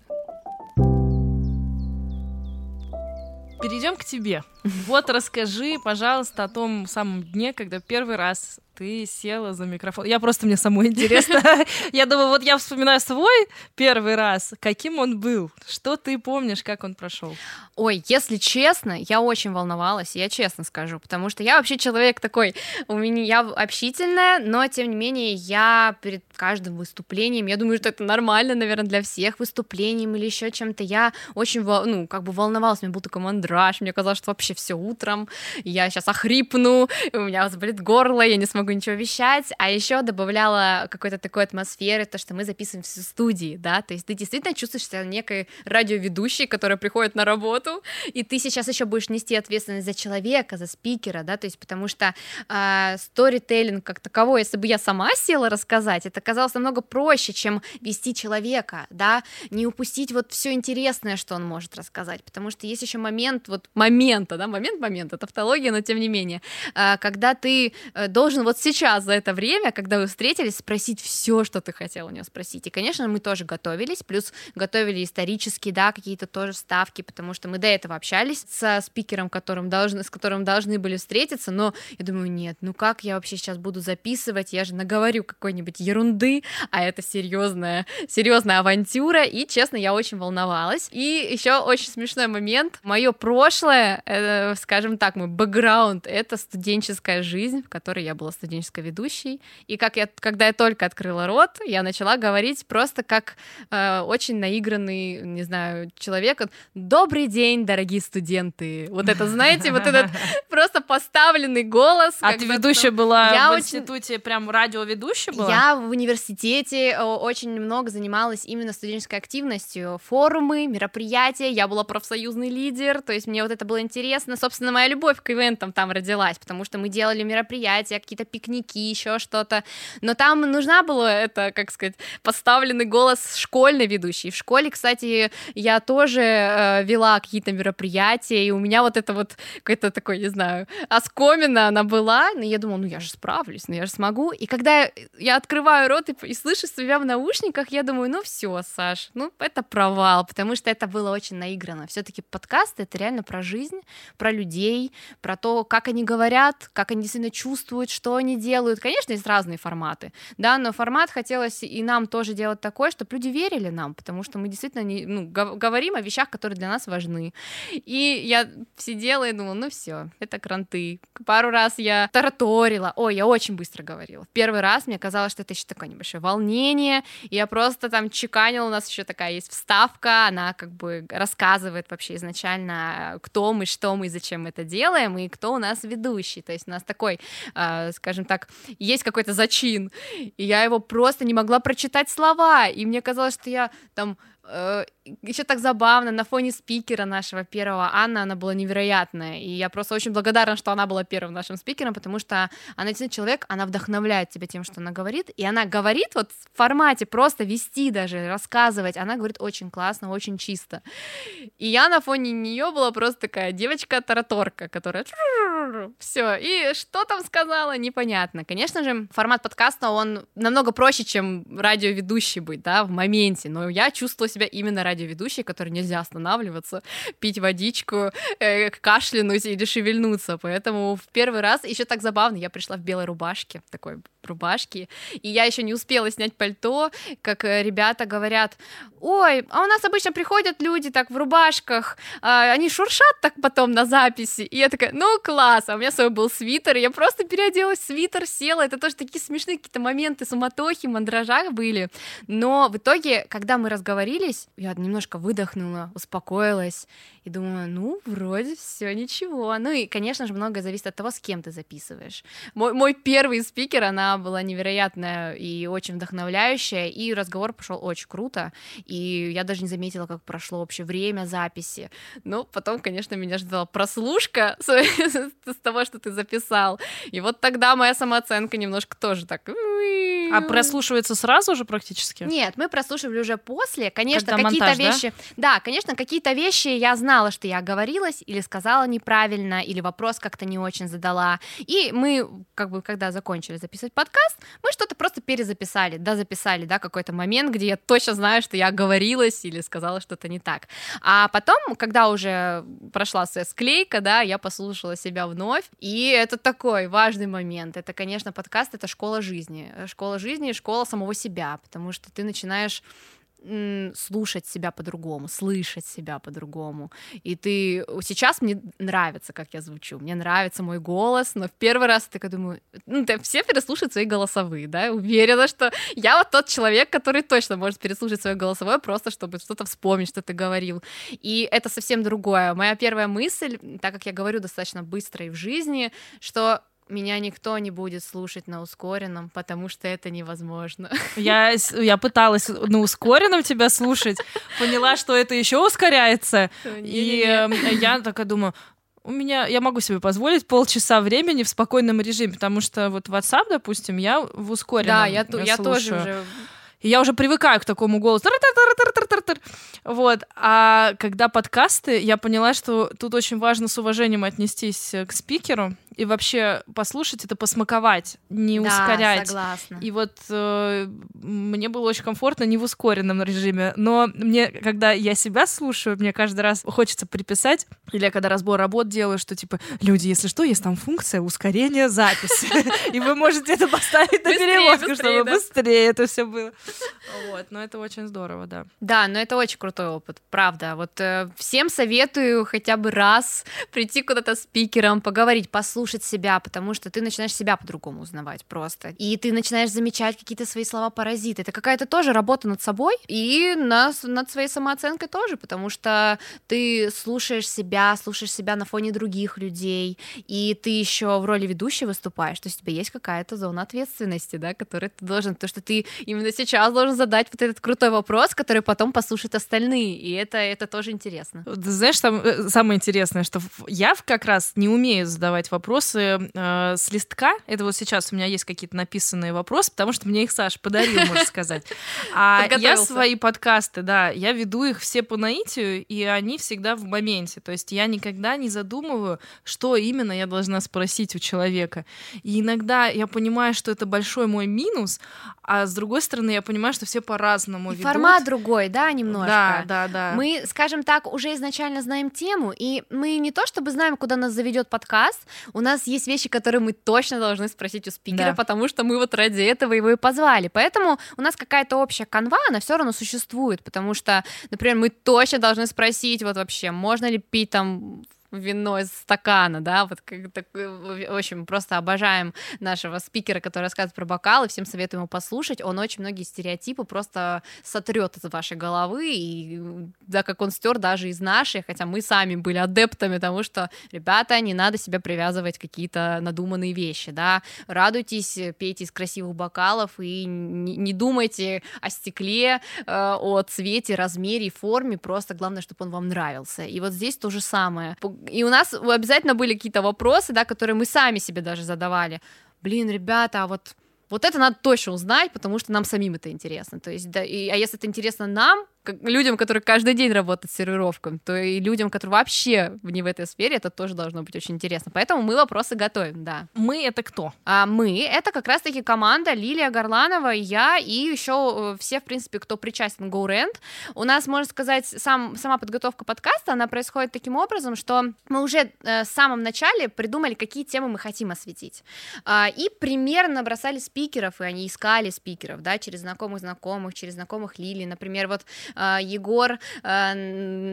Перейдем к тебе. Вот расскажи, пожалуйста, о том самом дне, когда первый раз ты села за микрофон. Я просто мне самой интересно. Я думаю, вот я вспоминаю свой первый раз, каким он был, что ты помнишь, как он прошел. Ой, если честно, я очень волновалась, я честно скажу, потому что я вообще человек такой, у меня я общительная, но тем не менее я перед каждым выступлением, я думаю, что это нормально, наверное, для всех выступлением или еще чем-то, я очень, ну, как бы волновалась, у меня был такой мандраж, мне казалось, что вообще все утром, я сейчас охрипну, у меня заболит горло, я не смогу много ничего вещать, а еще добавляла какой-то такой атмосферы, то, что мы записываем все в студии, да, то есть ты действительно чувствуешь себя некой радиоведущей, которая приходит на работу, и ты сейчас еще будешь нести ответственность за человека, за спикера, да, то есть потому что э, сторителлинг как таковой, если бы я сама села рассказать, это казалось намного проще, чем вести человека, да, не упустить вот все интересное, что он может рассказать, потому что есть еще момент вот момента, да, момент момента, тавтология, но тем не менее, э, когда ты э, должен вот сейчас за это время, когда вы встретились, спросить все, что ты хотел у него спросить, и, конечно, мы тоже готовились, плюс готовили исторические, да, какие-то тоже ставки, потому что мы до этого общались со спикером, которым должны, с которым должны были встретиться, но я думаю, нет, ну как я вообще сейчас буду записывать, я же наговорю какой-нибудь ерунды, а это серьезная, серьезная авантюра, и, честно, я очень волновалась. И еще очень смешной момент, мое прошлое, э, скажем так, мой бэкграунд, это студенческая жизнь, в которой я была студенческой ведущей, и как я, когда я только открыла рот, я начала говорить просто как э, очень наигранный, не знаю, человек, добрый день, дорогие студенты, вот это, знаете, вот этот просто поставленный голос. А ты ведущая была я в очень... институте, прям радиоведущая была? Я в университете очень много занималась именно студенческой активностью, форумы, мероприятия, я была профсоюзный лидер, то есть мне вот это было интересно, собственно, моя любовь к ивентам там родилась, потому что мы делали мероприятия, какие-то пикники, еще что-то, но там нужна была это, как сказать, поставленный голос школьной ведущей. В школе, кстати, я тоже э, вела какие-то мероприятия, и у меня вот это вот какой-то такой, не знаю, оскомина она была, но я думала, ну я же справлюсь, ну я же смогу. И когда я открываю рот и, и слышу себя в наушниках, я думаю, ну все, Саш, ну это провал, потому что это было очень наиграно. Все-таки подкасты это реально про жизнь, про людей, про то, как они говорят, как они действительно чувствуют, что они делают. Конечно, есть разные форматы, да, но формат хотелось и нам тоже делать такой, чтобы люди верили нам, потому что мы действительно не, ну, говорим о вещах, которые для нас важны. И я сидела и думала, ну все, это кранты. Пару раз я тараторила, ой, я очень быстро говорила. Первый раз мне казалось, что это еще такое небольшое волнение, и я просто там чеканила, у нас еще такая есть вставка, она как бы рассказывает вообще изначально, кто мы, что мы, зачем мы это делаем, и кто у нас ведущий, то есть у нас такой, э, так, есть какой-то зачин, и я его просто не могла прочитать слова, и мне казалось, что я там еще так забавно, на фоне спикера нашего первого, Анна, она была невероятная, и я просто очень благодарна, что она была первым нашим спикером, потому что она действительно человек, она вдохновляет тебя тем, что она говорит, и она говорит вот в формате просто вести даже, рассказывать, она говорит очень классно, очень чисто, и я на фоне нее была просто такая девочка-тараторка, которая все, и что там сказала, непонятно. Конечно же, формат подкаста, он намного проще, чем радиоведущий быть, да, в моменте, но я чувствовала себя именно радиоведущей, которой нельзя останавливаться, пить водичку, э, кашлянуть или шевельнуться, поэтому в первый раз, еще так забавно, я пришла в белой рубашке, такой рубашке, и я еще не успела снять пальто, как э, ребята говорят, ой, а у нас обычно приходят люди так в рубашках, а, они шуршат так потом на записи, и я такая, ну класс, а у меня свой был свитер, и я просто переоделась в свитер, села, это тоже такие смешные какие-то моменты, суматохи, мандражах были, но в итоге, когда мы разговорились, я немножко выдохнула, успокоилась, и думаю, ну, вроде все ничего, ну и, конечно же, многое зависит от того, с кем ты записываешь. Мой, мой первый спикер, она была невероятная и очень вдохновляющая, и разговор пошел очень круто, и я даже не заметила, как прошло вообще время записи. Но потом, конечно, меня ждала прослушка с того, что ты записал. И вот тогда моя самооценка немножко тоже так... А прослушивается сразу же практически? Нет, мы прослушивали уже после. Конечно, какие-то вещи... Да? да, конечно, какие-то вещи я знала, что я оговорилась или сказала неправильно, или вопрос как-то не очень задала. И мы, как бы, когда закончили записывать подкаст, мы что-то просто перезаписали, да, записали, да, какой-то момент, где я точно знаю, что я оговорилась или сказала что-то не так. А потом, когда уже прошла склейка, да, я послушала себя вновь, и это такой важный момент. Это, конечно, подкаст — это школа жизни. Школа жизни школа самого себя, потому что ты начинаешь слушать себя по-другому, слышать себя по-другому. И ты сейчас мне нравится, как я звучу, мне нравится мой голос, но в первый раз я такая думаю, ну, ты все переслушают свои голосовые, да, уверена, что я вот тот человек, который точно может переслушать свое голосовое, просто чтобы что-то вспомнить, что ты говорил. И это совсем другое. Моя первая мысль, так как я говорю достаточно быстро и в жизни, что меня никто не будет слушать на ускоренном, потому что это невозможно. Я, я пыталась на ускоренном тебя слушать, поняла, что это еще ускоряется. И эм, я такая думаю, у меня, я могу себе позволить полчаса времени в спокойном режиме, потому что вот WhatsApp, допустим, я в ускоренном Да, я, я, я тоже уже и я уже привыкаю к такому голосу. Вот. А когда подкасты, я поняла, что тут очень важно с уважением отнестись к спикеру и вообще послушать это, посмаковать, не да, ускорять. согласна. И вот э, мне было очень комфортно не в ускоренном режиме, но мне, когда я себя слушаю, мне каждый раз хочется приписать, или я когда разбор работ делаю, что типа, люди, если что, есть там функция ускорения записи, и вы можете это поставить на перевозку, чтобы быстрее это все было. Вот, но это очень здорово, да. Да, но это очень крутой опыт, правда. Вот э, всем советую хотя бы раз прийти куда-то спикером, поговорить, послушать, слушать себя, потому что ты начинаешь себя по-другому узнавать просто. И ты начинаешь замечать какие-то свои слова-паразиты. Это какая-то тоже работа над собой и над, над своей самооценкой тоже, потому что ты слушаешь себя, слушаешь себя на фоне других людей, и ты еще в роли ведущей выступаешь, то есть у тебя есть какая-то зона ответственности, да, которую ты должен, то, что ты именно сейчас должен задать вот этот крутой вопрос, который потом послушают остальные, и это, это тоже интересно. Знаешь, там, э, самое интересное, что я как раз не умею задавать вопросы, э, с листка. Это вот сейчас у меня есть какие-то написанные вопросы, потому что мне их Саша подарил, можно сказать. А я свои подкасты, да, я веду их все по наитию, и они всегда в моменте. То есть я никогда не задумываю, что именно я должна спросить у человека. И иногда я понимаю, что это большой мой минус, а с другой стороны я понимаю, что все по-разному ведут. Формат другой, да, немножко. Да, да, да. Мы, скажем так, уже изначально знаем тему, и мы не то чтобы знаем, куда нас заведет подкаст, у нас есть вещи, которые мы точно должны спросить у спикера, да. потому что мы вот ради этого его и позвали. Поэтому у нас какая-то общая канва, она все равно существует, потому что, например, мы точно должны спросить вот вообще, можно ли пить там вино из стакана, да, вот как так, в общем, просто обожаем нашего спикера, который рассказывает про бокалы, всем советуем его послушать, он очень многие стереотипы просто сотрет из вашей головы, и да, как он стер даже из нашей, хотя мы сами были адептами тому, что, ребята, не надо себя привязывать какие-то надуманные вещи, да, радуйтесь, пейте из красивых бокалов и не, не думайте о стекле, э, о цвете, размере форме, просто главное, чтобы он вам нравился. И вот здесь то же самое и у нас обязательно были какие-то вопросы, да, которые мы сами себе даже задавали. Блин, ребята, а вот вот это надо точно узнать, потому что нам самим это интересно. То есть, да, и, а если это интересно нам, людям, которые каждый день работают с сервировкой, то и людям, которые вообще не в этой сфере, это тоже должно быть очень интересно. Поэтому мы вопросы готовим, да. Мы — это кто? А мы — это как раз-таки команда Лилия Горланова, я и еще э, все, в принципе, кто причастен GoRent. У нас, можно сказать, сам, сама подготовка подкаста, она происходит таким образом, что мы уже э, в самом начале придумали, какие темы мы хотим осветить. Э, и примерно бросали спикеров, и они искали спикеров, да, через знакомых знакомых, через знакомых Лилии. Например, вот а, Егор, а,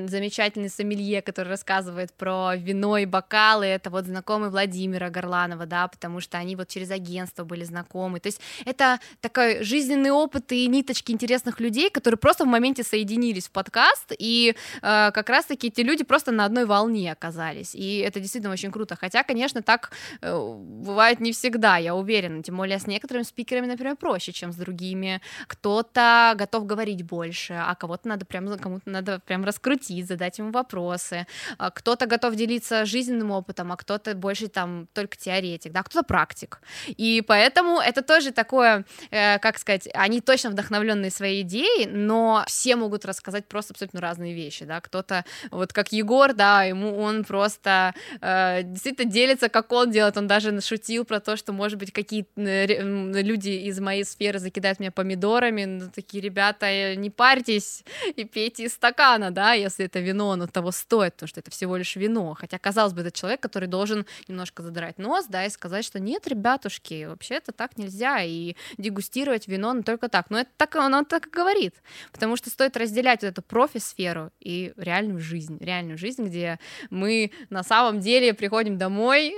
замечательный сомелье, который рассказывает про вино и бокалы, это вот знакомый Владимира Горланова, да, потому что они вот через агентство были знакомы, то есть это такой жизненный опыт и ниточки интересных людей, которые просто в моменте соединились в подкаст, и э, как раз-таки эти люди просто на одной волне оказались, и это действительно очень круто, хотя, конечно, так э, бывает не всегда, я уверена, тем более с некоторыми спикерами, например, проще, чем с другими, кто-то готов говорить больше, а кого-то надо прям, кому-то надо прям раскрутить, задать ему вопросы. А, кто-то готов делиться жизненным опытом, а кто-то больше там только теоретик, да, кто-то практик. И поэтому это тоже такое, э, как сказать, они точно вдохновленные своей идеей, но все могут рассказать просто абсолютно разные вещи, да, кто-то, вот как Егор, да, ему он просто э, действительно делится, как он делает, он даже шутил про то, что, может быть, какие-то люди из моей сферы закидают меня помидорами, но такие ребята, не парьтесь, садитесь и пейте из стакана, да, если это вино, оно того стоит, потому что это всего лишь вино. Хотя, казалось бы, это человек, который должен немножко задрать нос, да, и сказать, что нет, ребятушки, вообще это так нельзя, и дегустировать вино ну, только так. Но это так, оно так и говорит, потому что стоит разделять вот эту профи-сферу и реальную жизнь, реальную жизнь, где мы на самом деле приходим домой,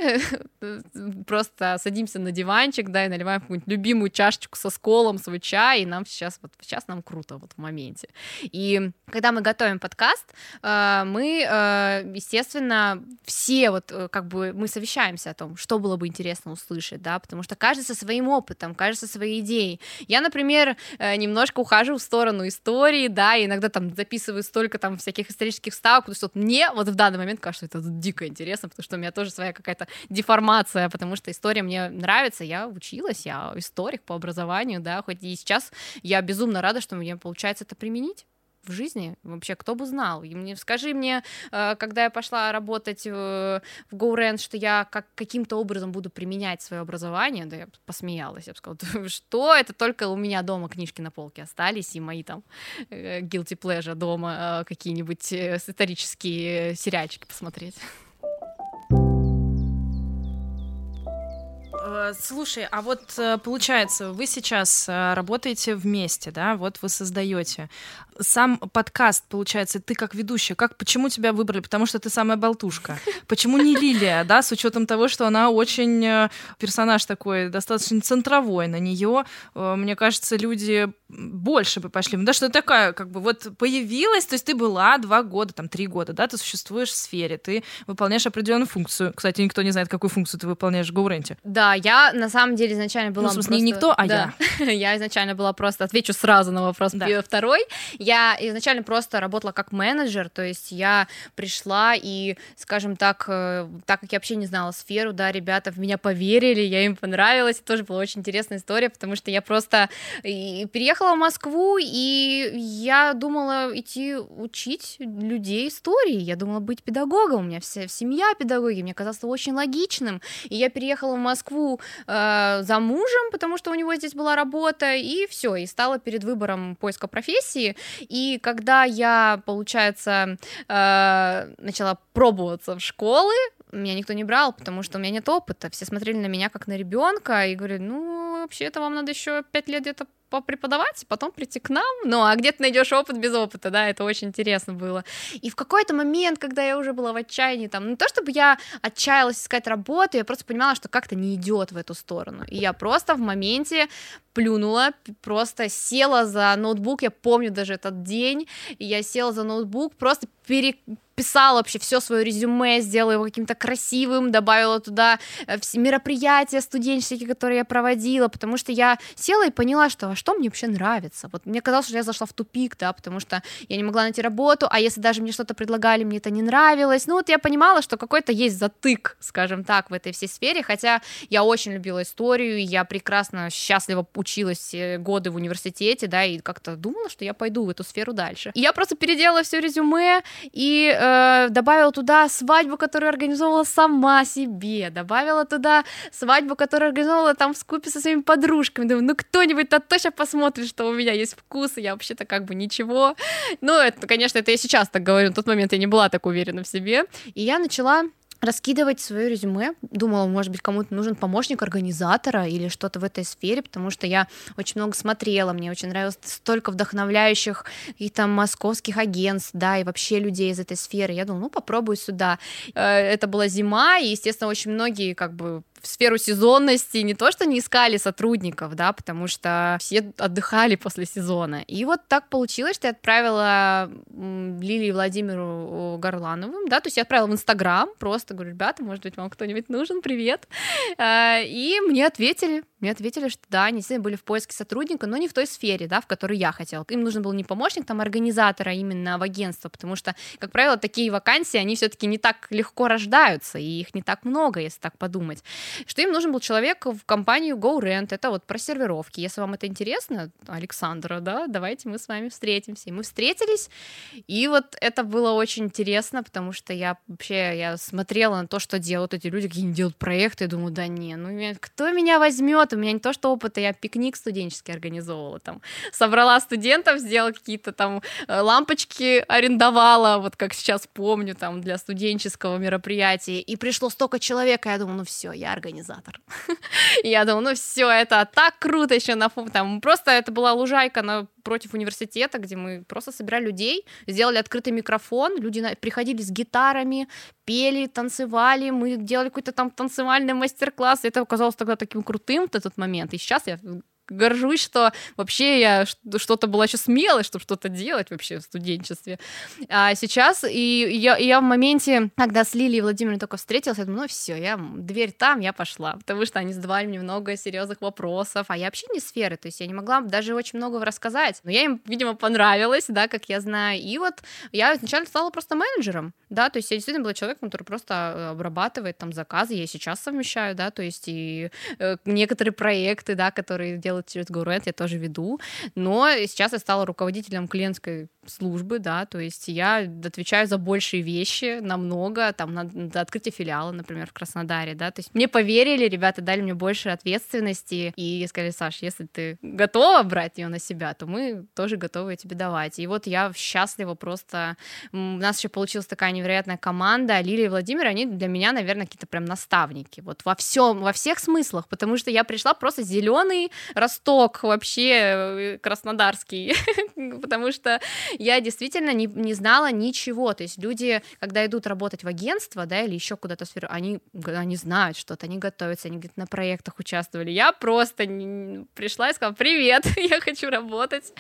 просто садимся на диванчик, да, и наливаем какую-нибудь любимую чашечку со сколом, свой чай, и нам сейчас, вот сейчас нам круто вот в моменте. И когда мы готовим подкаст, э, мы, э, естественно, все вот как бы мы совещаемся о том, что было бы интересно услышать, да, потому что каждый со своим опытом, каждый со своей идеей. Я, например, немножко ухожу в сторону истории, да, и иногда там записываю столько там всяких исторических вставок, потому что мне вот в данный момент кажется, это дико интересно, потому что у меня тоже своя какая-то деформация, потому что история мне нравится, я училась, я историк по образованию, да, хоть и сейчас я безумно рада, что мне получается это применить в жизни вообще кто бы знал. И мне скажи мне э, когда я пошла работать в GoRent что я как каким-то образом буду применять свое образование да я посмеялась я бы сказала что это только у меня дома книжки на полке остались и мои там э, guilty pleasure дома э, какие-нибудь исторические сериальчики посмотреть слушай, а вот э, получается, вы сейчас э, работаете вместе, да, вот вы создаете. Сам подкаст, получается, ты как ведущая, как, почему тебя выбрали? Потому что ты самая болтушка. Почему не Лилия, да, с учетом того, что она очень персонаж такой, достаточно центровой на нее, мне кажется, люди больше бы пошли. Ну да, что такая, как бы, вот появилась, то есть ты была два года, там, три года, да, ты существуешь в сфере, ты выполняешь определенную функцию. Кстати, никто не знает, какую функцию ты выполняешь в GoRent. Да, я на самом деле изначально была... Ну, смысле, просто... не никто, а да. я. я изначально была просто... Отвечу сразу на вопрос да. второй. Я изначально просто работала как менеджер, то есть я пришла и, скажем так, э, так как я вообще не знала сферу, да, ребята в меня поверили, я им понравилась, это тоже была очень интересная история, потому что я просто переехала в Москву, и я думала идти учить людей истории, я думала быть педагогом, у меня вся семья педагоги, мне казалось очень логичным, и я переехала в Москву э, за мужем, потому что у него здесь была работа, и все, и стала перед выбором поиска профессии. И когда я, получается, э, начала пробоваться в школы, меня никто не брал, потому что у меня нет опыта. Все смотрели на меня как на ребенка и говорили, ну, вообще-то вам надо еще пять лет где-то попреподавать, потом прийти к нам. Ну, а где ты найдешь опыт без опыта, да, это очень интересно было. И в какой-то момент, когда я уже была в отчаянии, там, не то чтобы я отчаялась искать работу, я просто понимала, что как-то не идет в эту сторону. И я просто в моменте плюнула, просто села за ноутбук, я помню даже этот день, и я села за ноутбук, просто пере переписала вообще все свое резюме, сделала его каким-то красивым, добавила туда э, мероприятия студенческие, которые я проводила, потому что я села и поняла, что что мне вообще нравится. Вот мне казалось, что я зашла в тупик, да, потому что я не могла найти работу, а если даже мне что-то предлагали, мне это не нравилось. Ну вот я понимала, что какой-то есть затык, скажем так, в этой всей сфере, хотя я очень любила историю, я прекрасно, счастливо училась годы в университете, да, и как-то думала, что я пойду в эту сферу дальше. И я просто переделала все резюме и э, э, добавила туда свадьбу, которую организовала сама себе, добавила туда свадьбу, которую организовала там в скупе со своими подружками. Думаю, ну кто-нибудь-то точно посмотрит, что у меня есть вкус, и я вообще-то как бы ничего. Ну, это, конечно, это я сейчас так говорю, на тот момент я не была так уверена в себе. И я начала раскидывать свое резюме. Думала, может быть, кому-то нужен помощник организатора или что-то в этой сфере, потому что я очень много смотрела, мне очень нравилось столько вдохновляющих каких-то московских агентств, да, и вообще людей из этой сферы. Я думала, ну, попробую сюда. Э, это была зима, и, естественно, очень многие как бы в сферу сезонности не то, что не искали сотрудников, да, потому что все отдыхали после сезона. И вот так получилось, что я отправила Лилии Владимиру Горлановым, да, то есть я отправила в Инстаграм, просто говорю, ребята, может быть, вам кто-нибудь нужен, привет. Э, и мне ответили, мне ответили, что да, они действительно были в поиске сотрудника, но не в той сфере, да, в которой я хотела. Им нужен был не помощник, там, организатора именно в агентство, потому что, как правило, такие вакансии, они все таки не так легко рождаются, и их не так много, если так подумать. Что им нужен был человек в компанию GoRent, это вот про сервировки. Если вам это интересно, Александра, да, давайте мы с вами встретимся. И мы встретились, и вот это было очень интересно, потому что я вообще, я смотрела на то, что делают эти люди, какие они делают проекты, и думаю, да не, ну кто меня возьмет, у меня не то что опыта, я пикник студенческий организовывала, там, собрала студентов, сделала какие-то там э, лампочки, арендовала, вот как сейчас помню, там, для студенческого мероприятия, и пришло столько человек, и я думала, ну все, я организатор. Я думала, ну все, это так круто еще на там, просто это была лужайка на против университета, где мы просто собирали людей, сделали открытый микрофон, люди приходили с гитарами, пели, танцевали, мы делали какой-то там танцевальный мастер-класс, это оказалось тогда таким крутым в этот момент, и сейчас я горжусь, что вообще я что-то была еще смелой, чтобы что-то делать вообще в студенчестве. А сейчас, и я, и я в моменте, когда с Лилией и Владимиром только встретилась, я думаю, ну все, я, дверь там, я пошла, потому что они задавали мне много серьезных вопросов, а я вообще не сферы, то есть я не могла даже очень много рассказать, но я им, видимо, понравилась, да, как я знаю, и вот я изначально стала просто менеджером, да, то есть я действительно была человеком, который просто э, обрабатывает там заказы, я сейчас совмещаю, да, то есть и э, некоторые проекты, да, которые делают через GoRent, я тоже веду, но сейчас я стала руководителем клиентской службы, да, то есть я отвечаю за большие вещи намного, там, на, на открытие филиала, например, в Краснодаре, да, то есть мне поверили, ребята дали мне больше ответственности. И сказали, Саш, если ты готова брать ее на себя, то мы тоже готовы тебе давать. И вот я счастлива просто, у нас еще получилась такая невероятная команда, Лилия и Владимир, они для меня, наверное, какие-то прям наставники, вот во всем, во всех смыслах, потому что я пришла просто зеленый росток вообще э, краснодарский, потому что я действительно не, не знала ничего. То есть люди, когда идут работать в агентство, да, или еще куда-то сферу, они, они знают что-то, они готовятся, они где-то на проектах участвовали. Я просто не, пришла и сказала, привет, я хочу работать.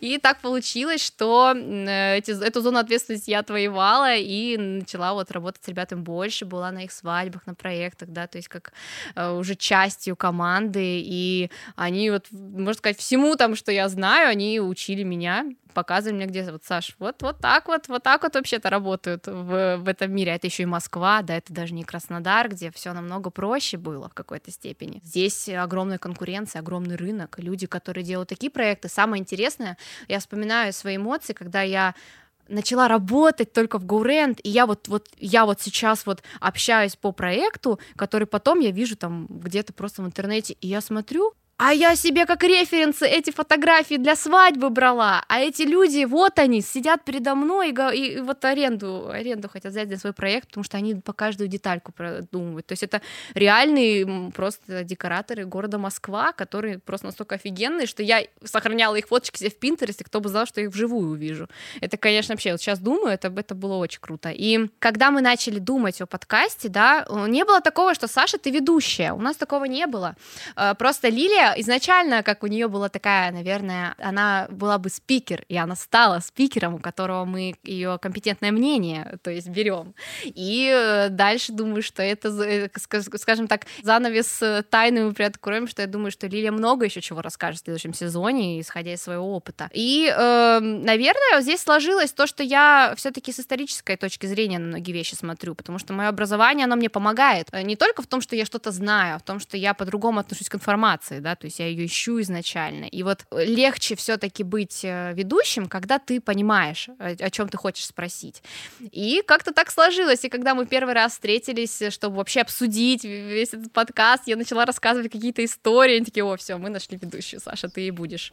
И так получилось, что эти, эту зону ответственности я отвоевала и начала вот работать с ребятами больше, была на их свадьбах, на проектах, да, то есть как э, уже частью команды, и они вот, можно сказать, всему там, что я знаю, они учили меня, показывали мне, где вот, Саш, вот, вот так вот, вот так вот вообще-то работают в, в этом мире. Это еще и Москва, да, это даже не Краснодар, где все намного проще было в какой-то степени. Здесь огромная конкуренция, огромный рынок, люди, которые делают такие проекты. Самое интересное, я вспоминаю свои эмоции, когда я начала работать только в GoRent, и я вот, вот, я вот сейчас вот общаюсь по проекту, который потом я вижу там где-то просто в интернете, и я смотрю, а я себе как референсы эти фотографии для свадьбы брала, а эти люди, вот они, сидят передо мной и, и, и вот аренду, аренду хотят взять для свой проект, потому что они по каждую детальку продумывают. То есть это реальные просто декораторы города Москва, которые просто настолько офигенные, что я сохраняла их фоточки себе в Пинтересте, кто бы знал, что я их вживую увижу. Это, конечно, вообще, вот сейчас думаю, это, это было очень круто. И когда мы начали думать о подкасте, да, не было такого, что Саша, ты ведущая. У нас такого не было. Э, просто Лилия изначально, как у нее была такая, наверное, она была бы спикер, и она стала спикером, у которого мы ее компетентное мнение, то есть берем. И э, дальше думаю, что это, э, скажем так, занавес э, тайны мы приоткроем, что я думаю, что Лилия много еще чего расскажет в следующем сезоне, исходя из своего опыта. И, наверное, здесь сложилось то, что я все-таки с исторической точки зрения на многие вещи смотрю, потому что мое образование, оно мне помогает. Не только в том, что я что-то знаю, а в том, что я по-другому отношусь к информации, да, то есть я ее ищу изначально. И вот легче все-таки быть э, ведущим, когда ты понимаешь, о чем ты хочешь спросить. И как-то так сложилось. И когда мы первый раз встретились, чтобы вообще обсудить весь этот подкаст, я начала рассказывать какие-то истории. Они такие, о, все, мы нашли ведущую, Саша, ты и будешь.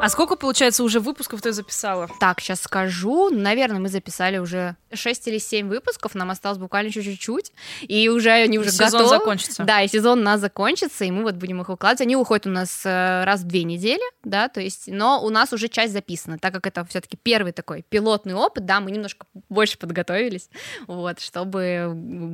А сколько, получается, уже выпусков ты записала? Так, сейчас скажу. Наверное, мы записали уже 6 или 7 выпусков. Нам осталось буквально чуть-чуть. И уже они уже сезон готовы. Сезон закончится. Да, и сезон у нас закончится, и мы вот будем их выкладывать. Они уходят у нас э, раз в две недели, да, то есть, но у нас уже часть записана, так как это все таки первый такой пилотный опыт, да, мы немножко больше подготовились, вот, чтобы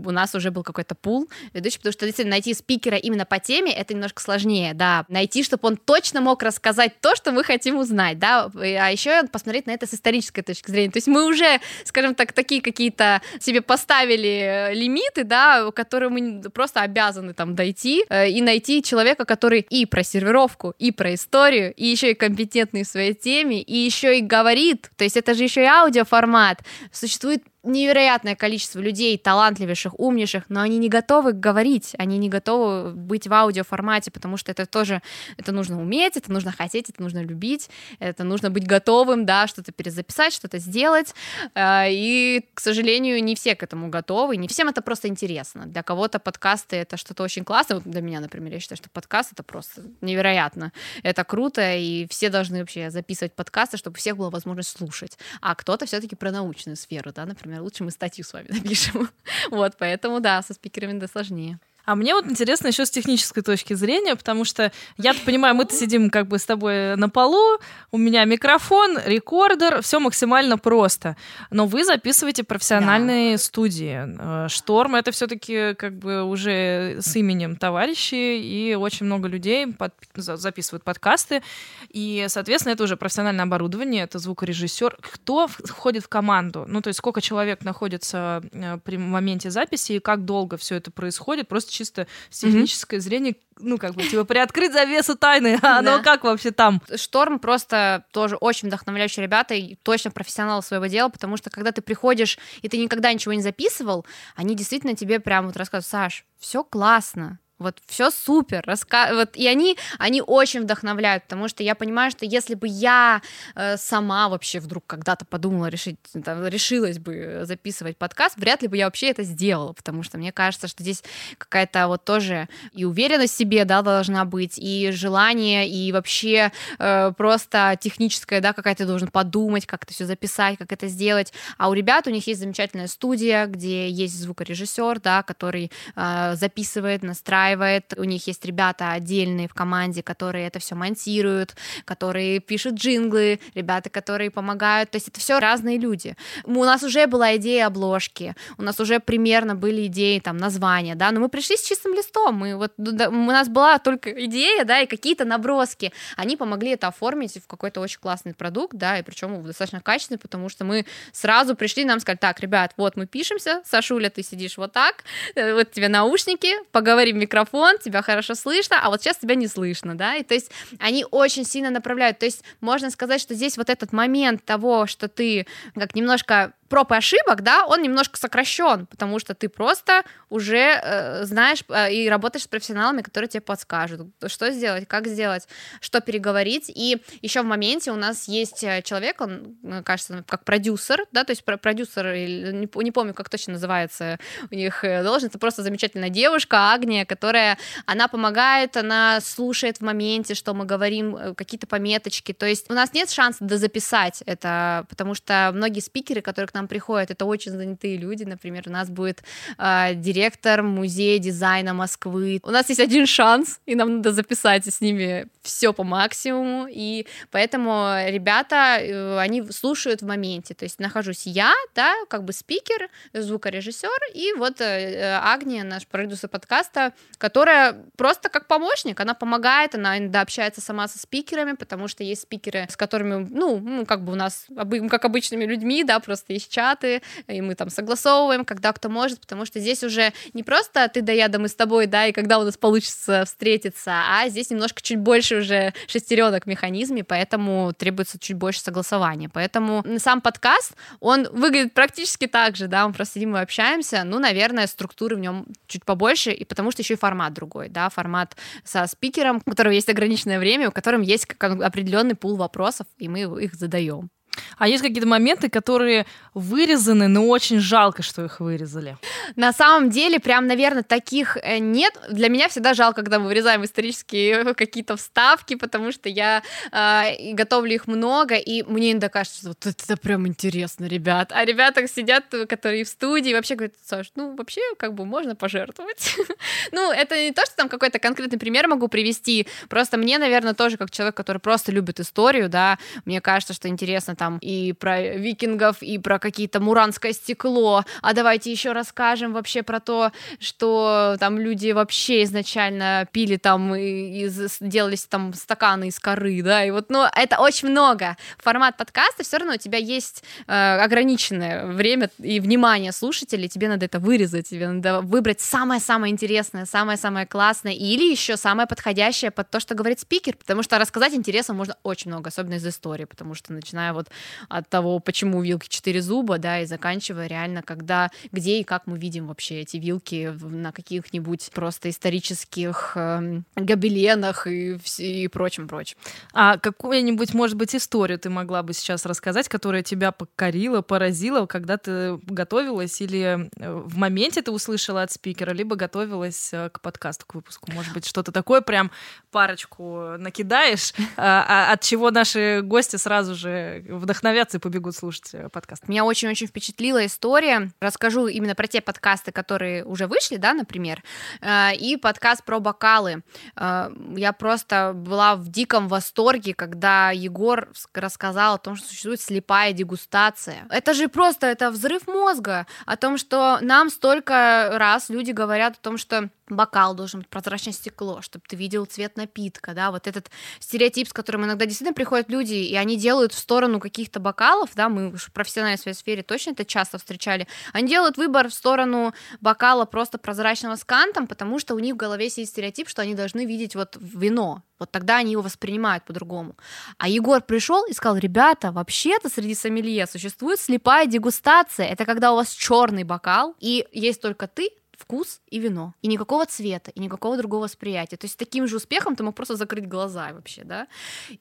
у нас уже был какой-то пул ведущий, потому что действительно найти спикера именно по теме, это немножко сложнее, да, найти, чтобы он точно мог рассказать то, что мы хотим хотим узнать, да, а еще посмотреть на это с исторической точки зрения. То есть мы уже, скажем так, такие какие-то себе поставили э, лимиты, да, которые мы просто обязаны там дойти э, и найти человека, который и про сервировку, и про историю, и еще и компетентный в своей теме, и еще и говорит, то есть это же еще и аудиоформат. Существует невероятное количество людей, талантливейших, умнейших, но они не готовы говорить, они не готовы быть в аудиоформате, потому что это тоже, это нужно уметь, это нужно хотеть, это нужно любить, это нужно быть готовым, да, что-то перезаписать, что-то сделать, э, и, к сожалению, не все к этому готовы, не всем это просто интересно. Для кого-то подкасты — это что-то очень классное, для меня, например, я считаю, что подкаст — это просто невероятно, это круто, и все должны вообще записывать подкасты, чтобы у всех была возможность слушать, а кто-то все таки про научную сферу, да, например, лучше мы статью с вами напишем. вот, поэтому, да, со спикерами да сложнее. А мне вот интересно еще с технической точки зрения, потому что я понимаю, мы-то сидим как бы с тобой на полу, у меня микрофон, рекордер, все максимально просто. Но вы записываете профессиональные да. студии. Э, Шторм это все-таки как бы уже с именем товарищи, и очень много людей под, записывают подкасты. И, соответственно, это уже профессиональное оборудование, это звукорежиссер. Кто входит в команду? Ну, то есть сколько человек находится э, при моменте записи и как долго все это происходит? Просто чисто с технической mm-hmm. зрения, ну, как бы, типа, приоткрыть завесу тайны, а оно как вообще там? Шторм просто тоже очень вдохновляющие ребята и точно профессионалы своего дела, потому что когда ты приходишь, и ты никогда ничего не записывал, они действительно тебе прям вот рассказывают, Саш, все классно, вот все супер, раска... вот и они, они очень вдохновляют, потому что я понимаю, что если бы я э, сама вообще вдруг когда-то подумала решить, там, решилась бы записывать подкаст, вряд ли бы я вообще это сделала, потому что мне кажется, что здесь какая-то вот тоже и уверенность в себе, да, должна быть, и желание, и вообще э, просто техническое, да, какая ты должен подумать, как это все записать, как это сделать, а у ребят у них есть замечательная студия, где есть звукорежиссер, да, который э, записывает, настраивает устраивает. У них есть ребята отдельные в команде, которые это все монтируют, которые пишут джинглы, ребята, которые помогают. То есть это все разные люди. У нас уже была идея обложки, у нас уже примерно были идеи там названия, да, но мы пришли с чистым листом. Мы вот у нас была только идея, да, и какие-то наброски. Они помогли это оформить в какой-то очень классный продукт, да, и причем достаточно качественный, потому что мы сразу пришли, нам сказали, так, ребят, вот мы пишемся, Сашуля, ты сидишь вот так, э, вот тебе наушники, поговорим в микрофон, микрофон, тебя хорошо слышно, а вот сейчас тебя не слышно, да, и то есть они очень сильно направляют, то есть можно сказать, что здесь вот этот момент того, что ты как немножко проб и ошибок, да, он немножко сокращен, потому что ты просто уже э, знаешь э, и работаешь с профессионалами, которые тебе подскажут, что сделать, как сделать, что переговорить. И еще в моменте у нас есть э, человек, он, э, кажется, как продюсер, да, то есть продюсер, не, не помню, как точно называется у них э, должность, это просто замечательная девушка, Агния, которая, она помогает, она слушает в моменте, что мы говорим, какие-то пометочки, то есть у нас нет шанса дозаписать это, потому что многие спикеры, которые к нам приходят, это очень занятые люди, например, у нас будет э, директор музея дизайна Москвы, у нас есть один шанс, и нам надо записать с ними все по максимуму, и поэтому ребята, э, они слушают в моменте, то есть нахожусь я, да, как бы спикер, звукорежиссер, и вот э, Агния, наш продюсер подкаста, которая просто как помощник, она помогает, она иногда общается сама со спикерами, потому что есть спикеры, с которыми, ну, ну как бы у нас, как обычными людьми, да, просто есть чаты, и мы там согласовываем, когда кто может, потому что здесь уже не просто ты да я, да мы с тобой, да, и когда у нас получится встретиться, а здесь немножко чуть больше уже шестеренок в механизме, поэтому требуется чуть больше согласования. Поэтому сам подкаст, он выглядит практически так же, да, мы просто сидим и общаемся, ну, наверное, структуры в нем чуть побольше, и потому что еще и формат другой, да, формат со спикером, у которого есть ограниченное время, у которого есть определенный пул вопросов, и мы их задаем. А есть какие-то моменты, которые вырезаны, но очень жалко, что их вырезали. На самом деле, прям, наверное, таких э, нет. Для меня всегда жалко, когда мы вырезаем исторические какие-то вставки, потому что я э, готовлю их много, и мне иногда кажется, что вот это прям интересно, ребят. А ребята сидят, которые в студии, вообще говорят, Саш, ну, вообще, как бы можно пожертвовать. ну, это не то, что там какой-то конкретный пример могу привести, просто мне, наверное, тоже, как человек, который просто любит историю, да, мне кажется, что интересно там там и про викингов, и про какие-то муранское стекло, а давайте еще расскажем вообще про то, что там люди вообще изначально пили там и, и делались там стаканы из коры, да, и вот, ну, это очень много. Формат подкаста все равно у тебя есть э, ограниченное время и внимание слушателей, тебе надо это вырезать, тебе надо выбрать самое-самое интересное, самое-самое классное, или еще самое подходящее под то, что говорит спикер, потому что рассказать интересно можно очень много, особенно из истории, потому что начиная вот от того, почему у вилки четыре зуба, да, и заканчивая реально, когда, где и как мы видим вообще эти вилки на каких-нибудь просто исторических э, гобеленах и, и прочим-прочим. А какую-нибудь, может быть, историю ты могла бы сейчас рассказать, которая тебя покорила, поразила, когда ты готовилась или э, в моменте ты услышала от спикера, либо готовилась э, к подкасту, к выпуску? Может быть, что-то такое прям парочку накидаешь, а, а от чего наши гости сразу же вдохновятся и побегут слушать э, подкаст. Меня очень-очень впечатлила история. Расскажу именно про те подкасты, которые уже вышли, да, например, э, и подкаст про бокалы. Э, я просто была в диком восторге, когда Егор рассказал о том, что существует слепая дегустация. Это же просто, это взрыв мозга о том, что нам столько раз люди говорят о том, что бокал должен быть прозрачное стекло, чтобы ты видел цвет напитка, да, вот этот стереотип, с которым иногда действительно приходят люди, и они делают в сторону каких-то бокалов, да, мы в профессиональной своей сфере точно это часто встречали, они делают выбор в сторону бокала просто прозрачного с кантом, потому что у них в голове сидит стереотип, что они должны видеть вот вино, вот тогда они его воспринимают по-другому. А Егор пришел и сказал, ребята, вообще-то среди сомелье существует слепая дегустация, это когда у вас черный бокал, и есть только ты, вкус и вино. И никакого цвета, и никакого другого восприятия. То есть таким же успехом ты мог просто закрыть глаза вообще, да?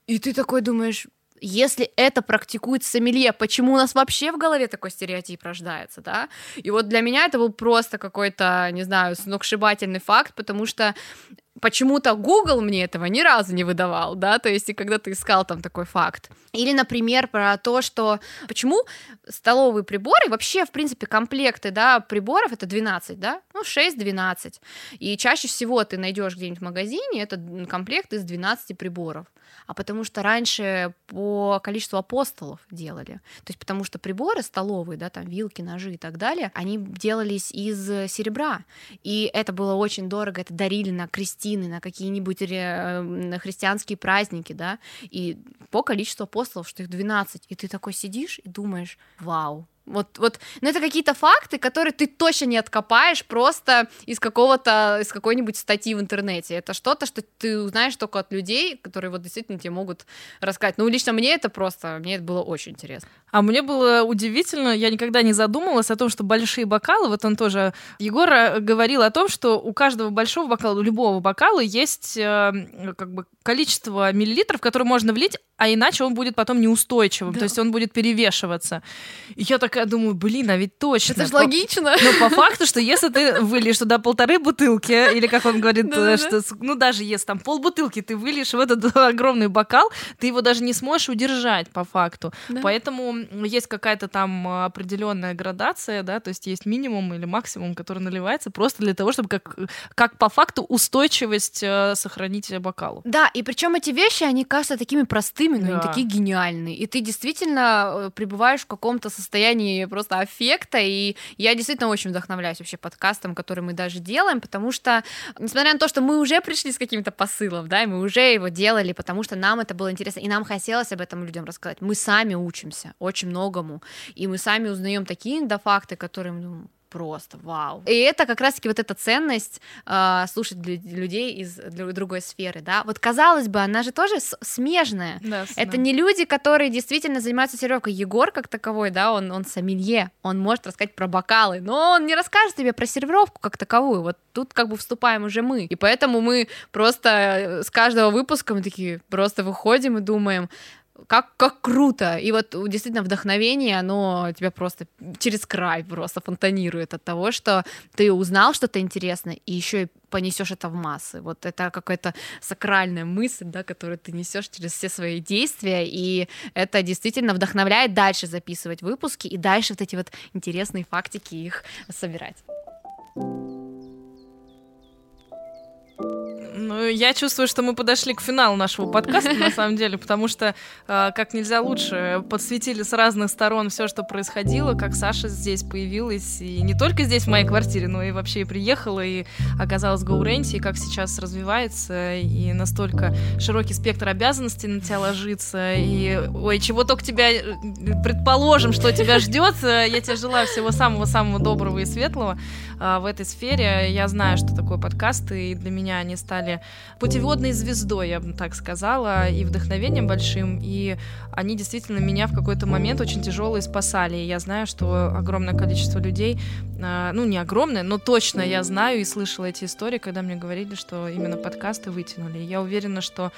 И ты такой думаешь, если это практикует сомелье, почему у нас вообще в голове такой стереотип рождается, да? И вот для меня это был просто какой-то, не знаю, сногсшибательный факт, потому что почему-то Google мне этого ни разу не выдавал, да, то есть и когда ты искал там такой факт. Или, например, про то, что почему столовые приборы, вообще, в принципе, комплекты, да, приборов это 12, да, ну, 6-12. И чаще всего ты найдешь где-нибудь в магазине это комплект из 12 приборов а потому что раньше по количеству апостолов делали. То есть потому что приборы столовые, да, там вилки, ножи и так далее, они делались из серебра. И это было очень дорого, это дарили на крестины, на какие-нибудь э, христианские праздники, да, и по количеству апостолов, что их 12. И ты такой сидишь и думаешь, вау, вот, вот, но это какие-то факты, которые ты точно не откопаешь просто из какого-то, из какой-нибудь статьи в интернете. Это что-то, что ты узнаешь только от людей, которые вот действительно тебе могут рассказать. Ну, лично мне это просто, мне это было очень интересно. А мне было удивительно, я никогда не задумывалась о том, что большие бокалы, вот он тоже, Егор э, говорил о том, что у каждого большого бокала, у любого бокала есть э, как бы количество миллилитров, которые можно влить, а иначе он будет потом неустойчивым, да. то есть он будет перевешиваться. И я такая думаю, блин, а ведь точно. Это же логично. Но по факту, что если ты выльешь туда полторы бутылки, или как он говорит, что, ну даже если там полбутылки ты выльешь в этот огромный бокал, ты его даже не сможешь удержать по факту. Поэтому есть какая-то там определенная градация, да, то есть есть минимум или максимум, который наливается просто для того, чтобы как, как по факту устойчивость э, сохранить бокалу. Да, и причем эти вещи, они кажутся такими простыми, но да. они такие гениальные. И ты действительно э, пребываешь в каком-то состоянии просто аффекта, и я действительно очень вдохновляюсь вообще подкастом, который мы даже делаем, потому что, несмотря на то, что мы уже пришли с каким-то посылом, да, и мы уже его делали, потому что нам это было интересно, и нам хотелось об этом людям рассказать. Мы сами учимся очень многому, и мы сами узнаем такие индофакты, которые, ну, просто вау. И это как раз-таки вот эта ценность э, слушать людей из другой сферы, да. Вот казалось бы, она же тоже смежная. Да, это не люди, которые действительно занимаются сервировкой. Егор как таковой, да, он, он сомелье, он может рассказать про бокалы, но он не расскажет тебе про сервировку как таковую. Вот тут как бы вступаем уже мы. И поэтому мы просто э, с каждого выпуска мы такие просто выходим и думаем, как, как круто. И вот действительно вдохновение, оно тебя просто через край просто фонтанирует от того, что ты узнал что-то интересное, и еще и понесешь это в массы. Вот это какая-то сакральная мысль, да, которую ты несешь через все свои действия, и это действительно вдохновляет дальше записывать выпуски и дальше вот эти вот интересные фактики их собирать. Ну, я чувствую, что мы подошли к финалу нашего подкаста, на самом деле, потому что э, как нельзя лучше подсветили с разных сторон все, что происходило, как Саша здесь появилась, и не только здесь, в моей квартире, но и вообще приехала, и оказалась в GoRent, и как сейчас развивается, и настолько широкий спектр обязанностей на тебя ложится, и, ой, чего только тебя, э, предположим, что тебя ждет, э, я тебе желаю всего самого-самого доброго и светлого в этой сфере. Я знаю, что такое подкасты, и для меня они стали путеводной звездой, я бы так сказала, и вдохновением большим, и они действительно меня в какой-то момент очень тяжелые спасали. И я знаю, что огромное количество людей, а, ну не огромное, но точно я знаю и слышала эти истории, когда мне говорили, что именно подкасты вытянули. И я уверена, что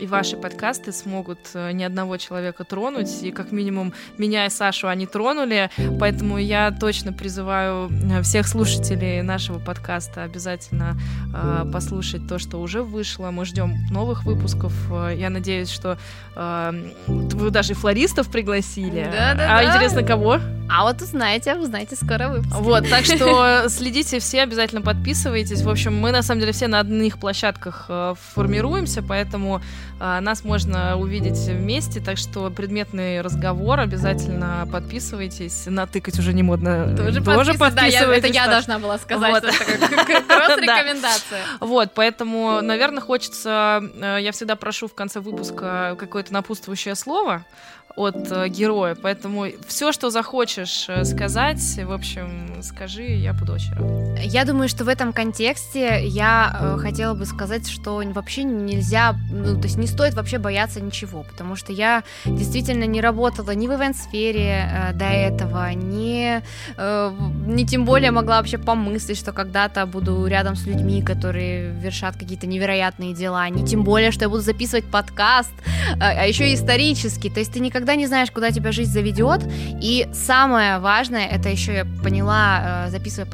и ваши подкасты смогут э, ни одного человека тронуть, и как минимум меня и Сашу они тронули, поэтому я точно призываю э, всех слушателей нашего подкаста обязательно э, послушать то, что уже вышло. Мы ждем новых выпусков. Э, я надеюсь, что э, вы даже флористов пригласили. Да, да, а да. интересно, кого? А вот узнаете, узнаете скоро выпуск. Вот, так что следите все, обязательно подписывайтесь. В общем, мы на самом деле все на одних площадках э, формируемся, поэтому нас можно увидеть вместе. Так что предметный разговор обязательно подписывайтесь. Натыкать уже не модно. Тоже, Тоже подписывайтесь. Да, я- это я должна была сказать, Вот. кросс-рекомендация. Вот, поэтому, наверное, хочется, э, я всегда прошу в конце выпуска какое-то напутствующее слово от э, героя, поэтому все, что захочешь э, сказать, в общем, скажи, я буду очень рада. Я думаю, что в этом контексте я э, хотела бы сказать, что вообще нельзя, ну, то есть не стоит вообще бояться ничего, потому что я действительно не работала ни в ивент-сфере э, до этого, ни, э, не тем более могла вообще помыслить, что когда-то буду рядом с людьми, которые вершат какие-то невероятные дела, не тем более, что я буду записывать подкаст, а, а еще и исторический, то есть ты никогда не знаешь, куда тебя жизнь заведет, и самое важное, это еще я поняла, э, записывая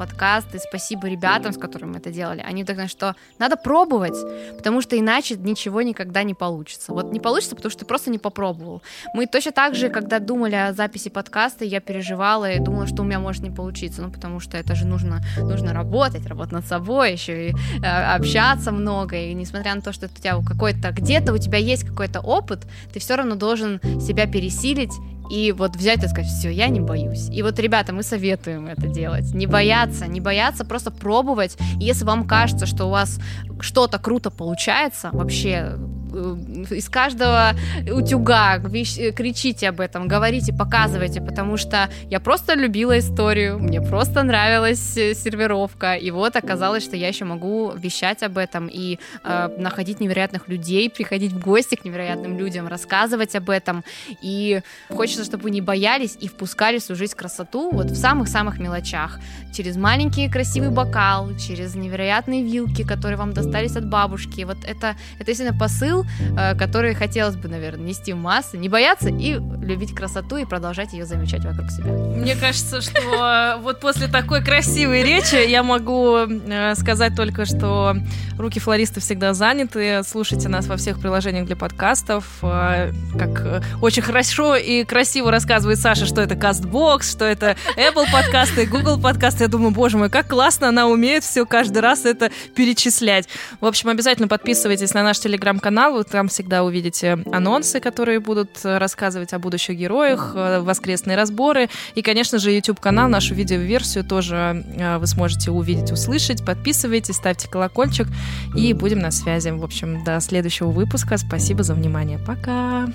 и спасибо ребятам, с которыми мы это делали, они так что надо пробовать, потому что иначе ничего никогда не получится. Вот не получится, потому что ты просто не попробовал. Мы точно так же, когда думали о записи подкаста, я переживала и думала, что у меня может не получиться, ну потому что это же нужно, нужно работать, работать над собой, еще и э, общаться много, и несмотря на то, что у тебя какой-то, где-то у тебя есть какой-то опыт, ты все равно должен себя пересилить и вот взять и сказать, все, я не боюсь. И вот, ребята, мы советуем это делать. Не бояться, не бояться, просто пробовать. Если вам кажется, что у вас что-то круто получается, вообще из каждого утюга вещ- кричите об этом, говорите, показывайте, потому что я просто любила историю, мне просто нравилась э, сервировка, и вот оказалось, что я еще могу вещать об этом и э, находить невероятных людей, приходить в гости к невероятным людям, рассказывать об этом, и хочется, чтобы вы не боялись и впускали в свою жизнь красоту вот в самых-самых мелочах, через маленький красивый бокал, через невероятные вилки, которые вам достались от бабушки, вот это, это действительно посыл, э, который хотелось бы, наверное, нести в массы, не бояться и любить красоту и продолжать ее замечать вокруг себя. Мне кажется, что вот после такой красивой речи я могу э, сказать только, что руки флориста всегда заняты. Слушайте нас во всех приложениях для подкастов. Э, Как э, очень хорошо и красиво рассказывает Саша, что это CastBox, что это Apple подкасты, Google подкасты. Я думаю, боже мой, как классно она умеет все каждый раз это перечислять. В общем, обязательно подписывайтесь на наш телеграм-канал. Вы там всегда увидите анонсы, которые будут э, рассказывать о будущих героях, э, воскресные разборы. И, конечно же, YouTube-канал, нашу видеоверсию тоже э, вы сможете увидеть, услышать. Подписывайтесь, ставьте колокольчик и будем на связи. В общем, до следующего выпуска. Спасибо за внимание. Пока!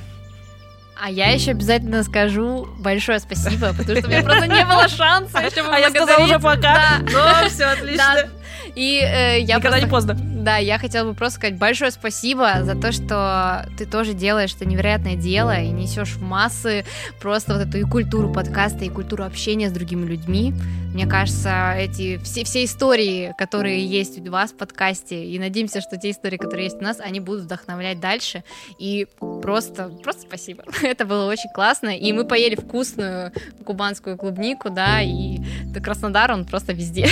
А я еще обязательно скажу большое спасибо, потому что у меня просто не было шанса А я сказала уже пока. Да. Ну, все отлично. Да. И э, я Никогда не просто- поздно. Да, я хотела бы просто сказать большое спасибо за то, что ты тоже делаешь это невероятное дело и несешь в массы просто вот эту и культуру подкаста, и культуру общения с другими людьми. Мне кажется, эти все, все истории, которые есть у вас в подкасте, и надеемся, что те истории, которые есть у нас, они будут вдохновлять дальше. И просто, просто спасибо. Это было очень классно. И мы поели вкусную кубанскую клубнику, да, и Краснодар, он просто везде.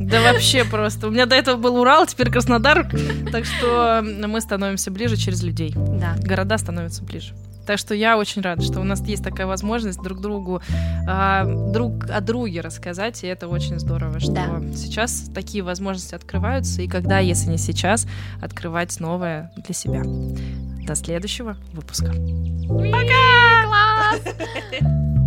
Да вообще просто. У меня до этого был Урал, теперь Краснодар. Так что мы становимся ближе через людей. Да. Города становятся ближе. Так что я очень рада, что у нас есть такая возможность друг другу а, друг о друге рассказать, и это очень здорово, что Да. сейчас такие возможности открываются, и когда, если не сейчас, открывать новое для себя. До следующего выпуска. Класс!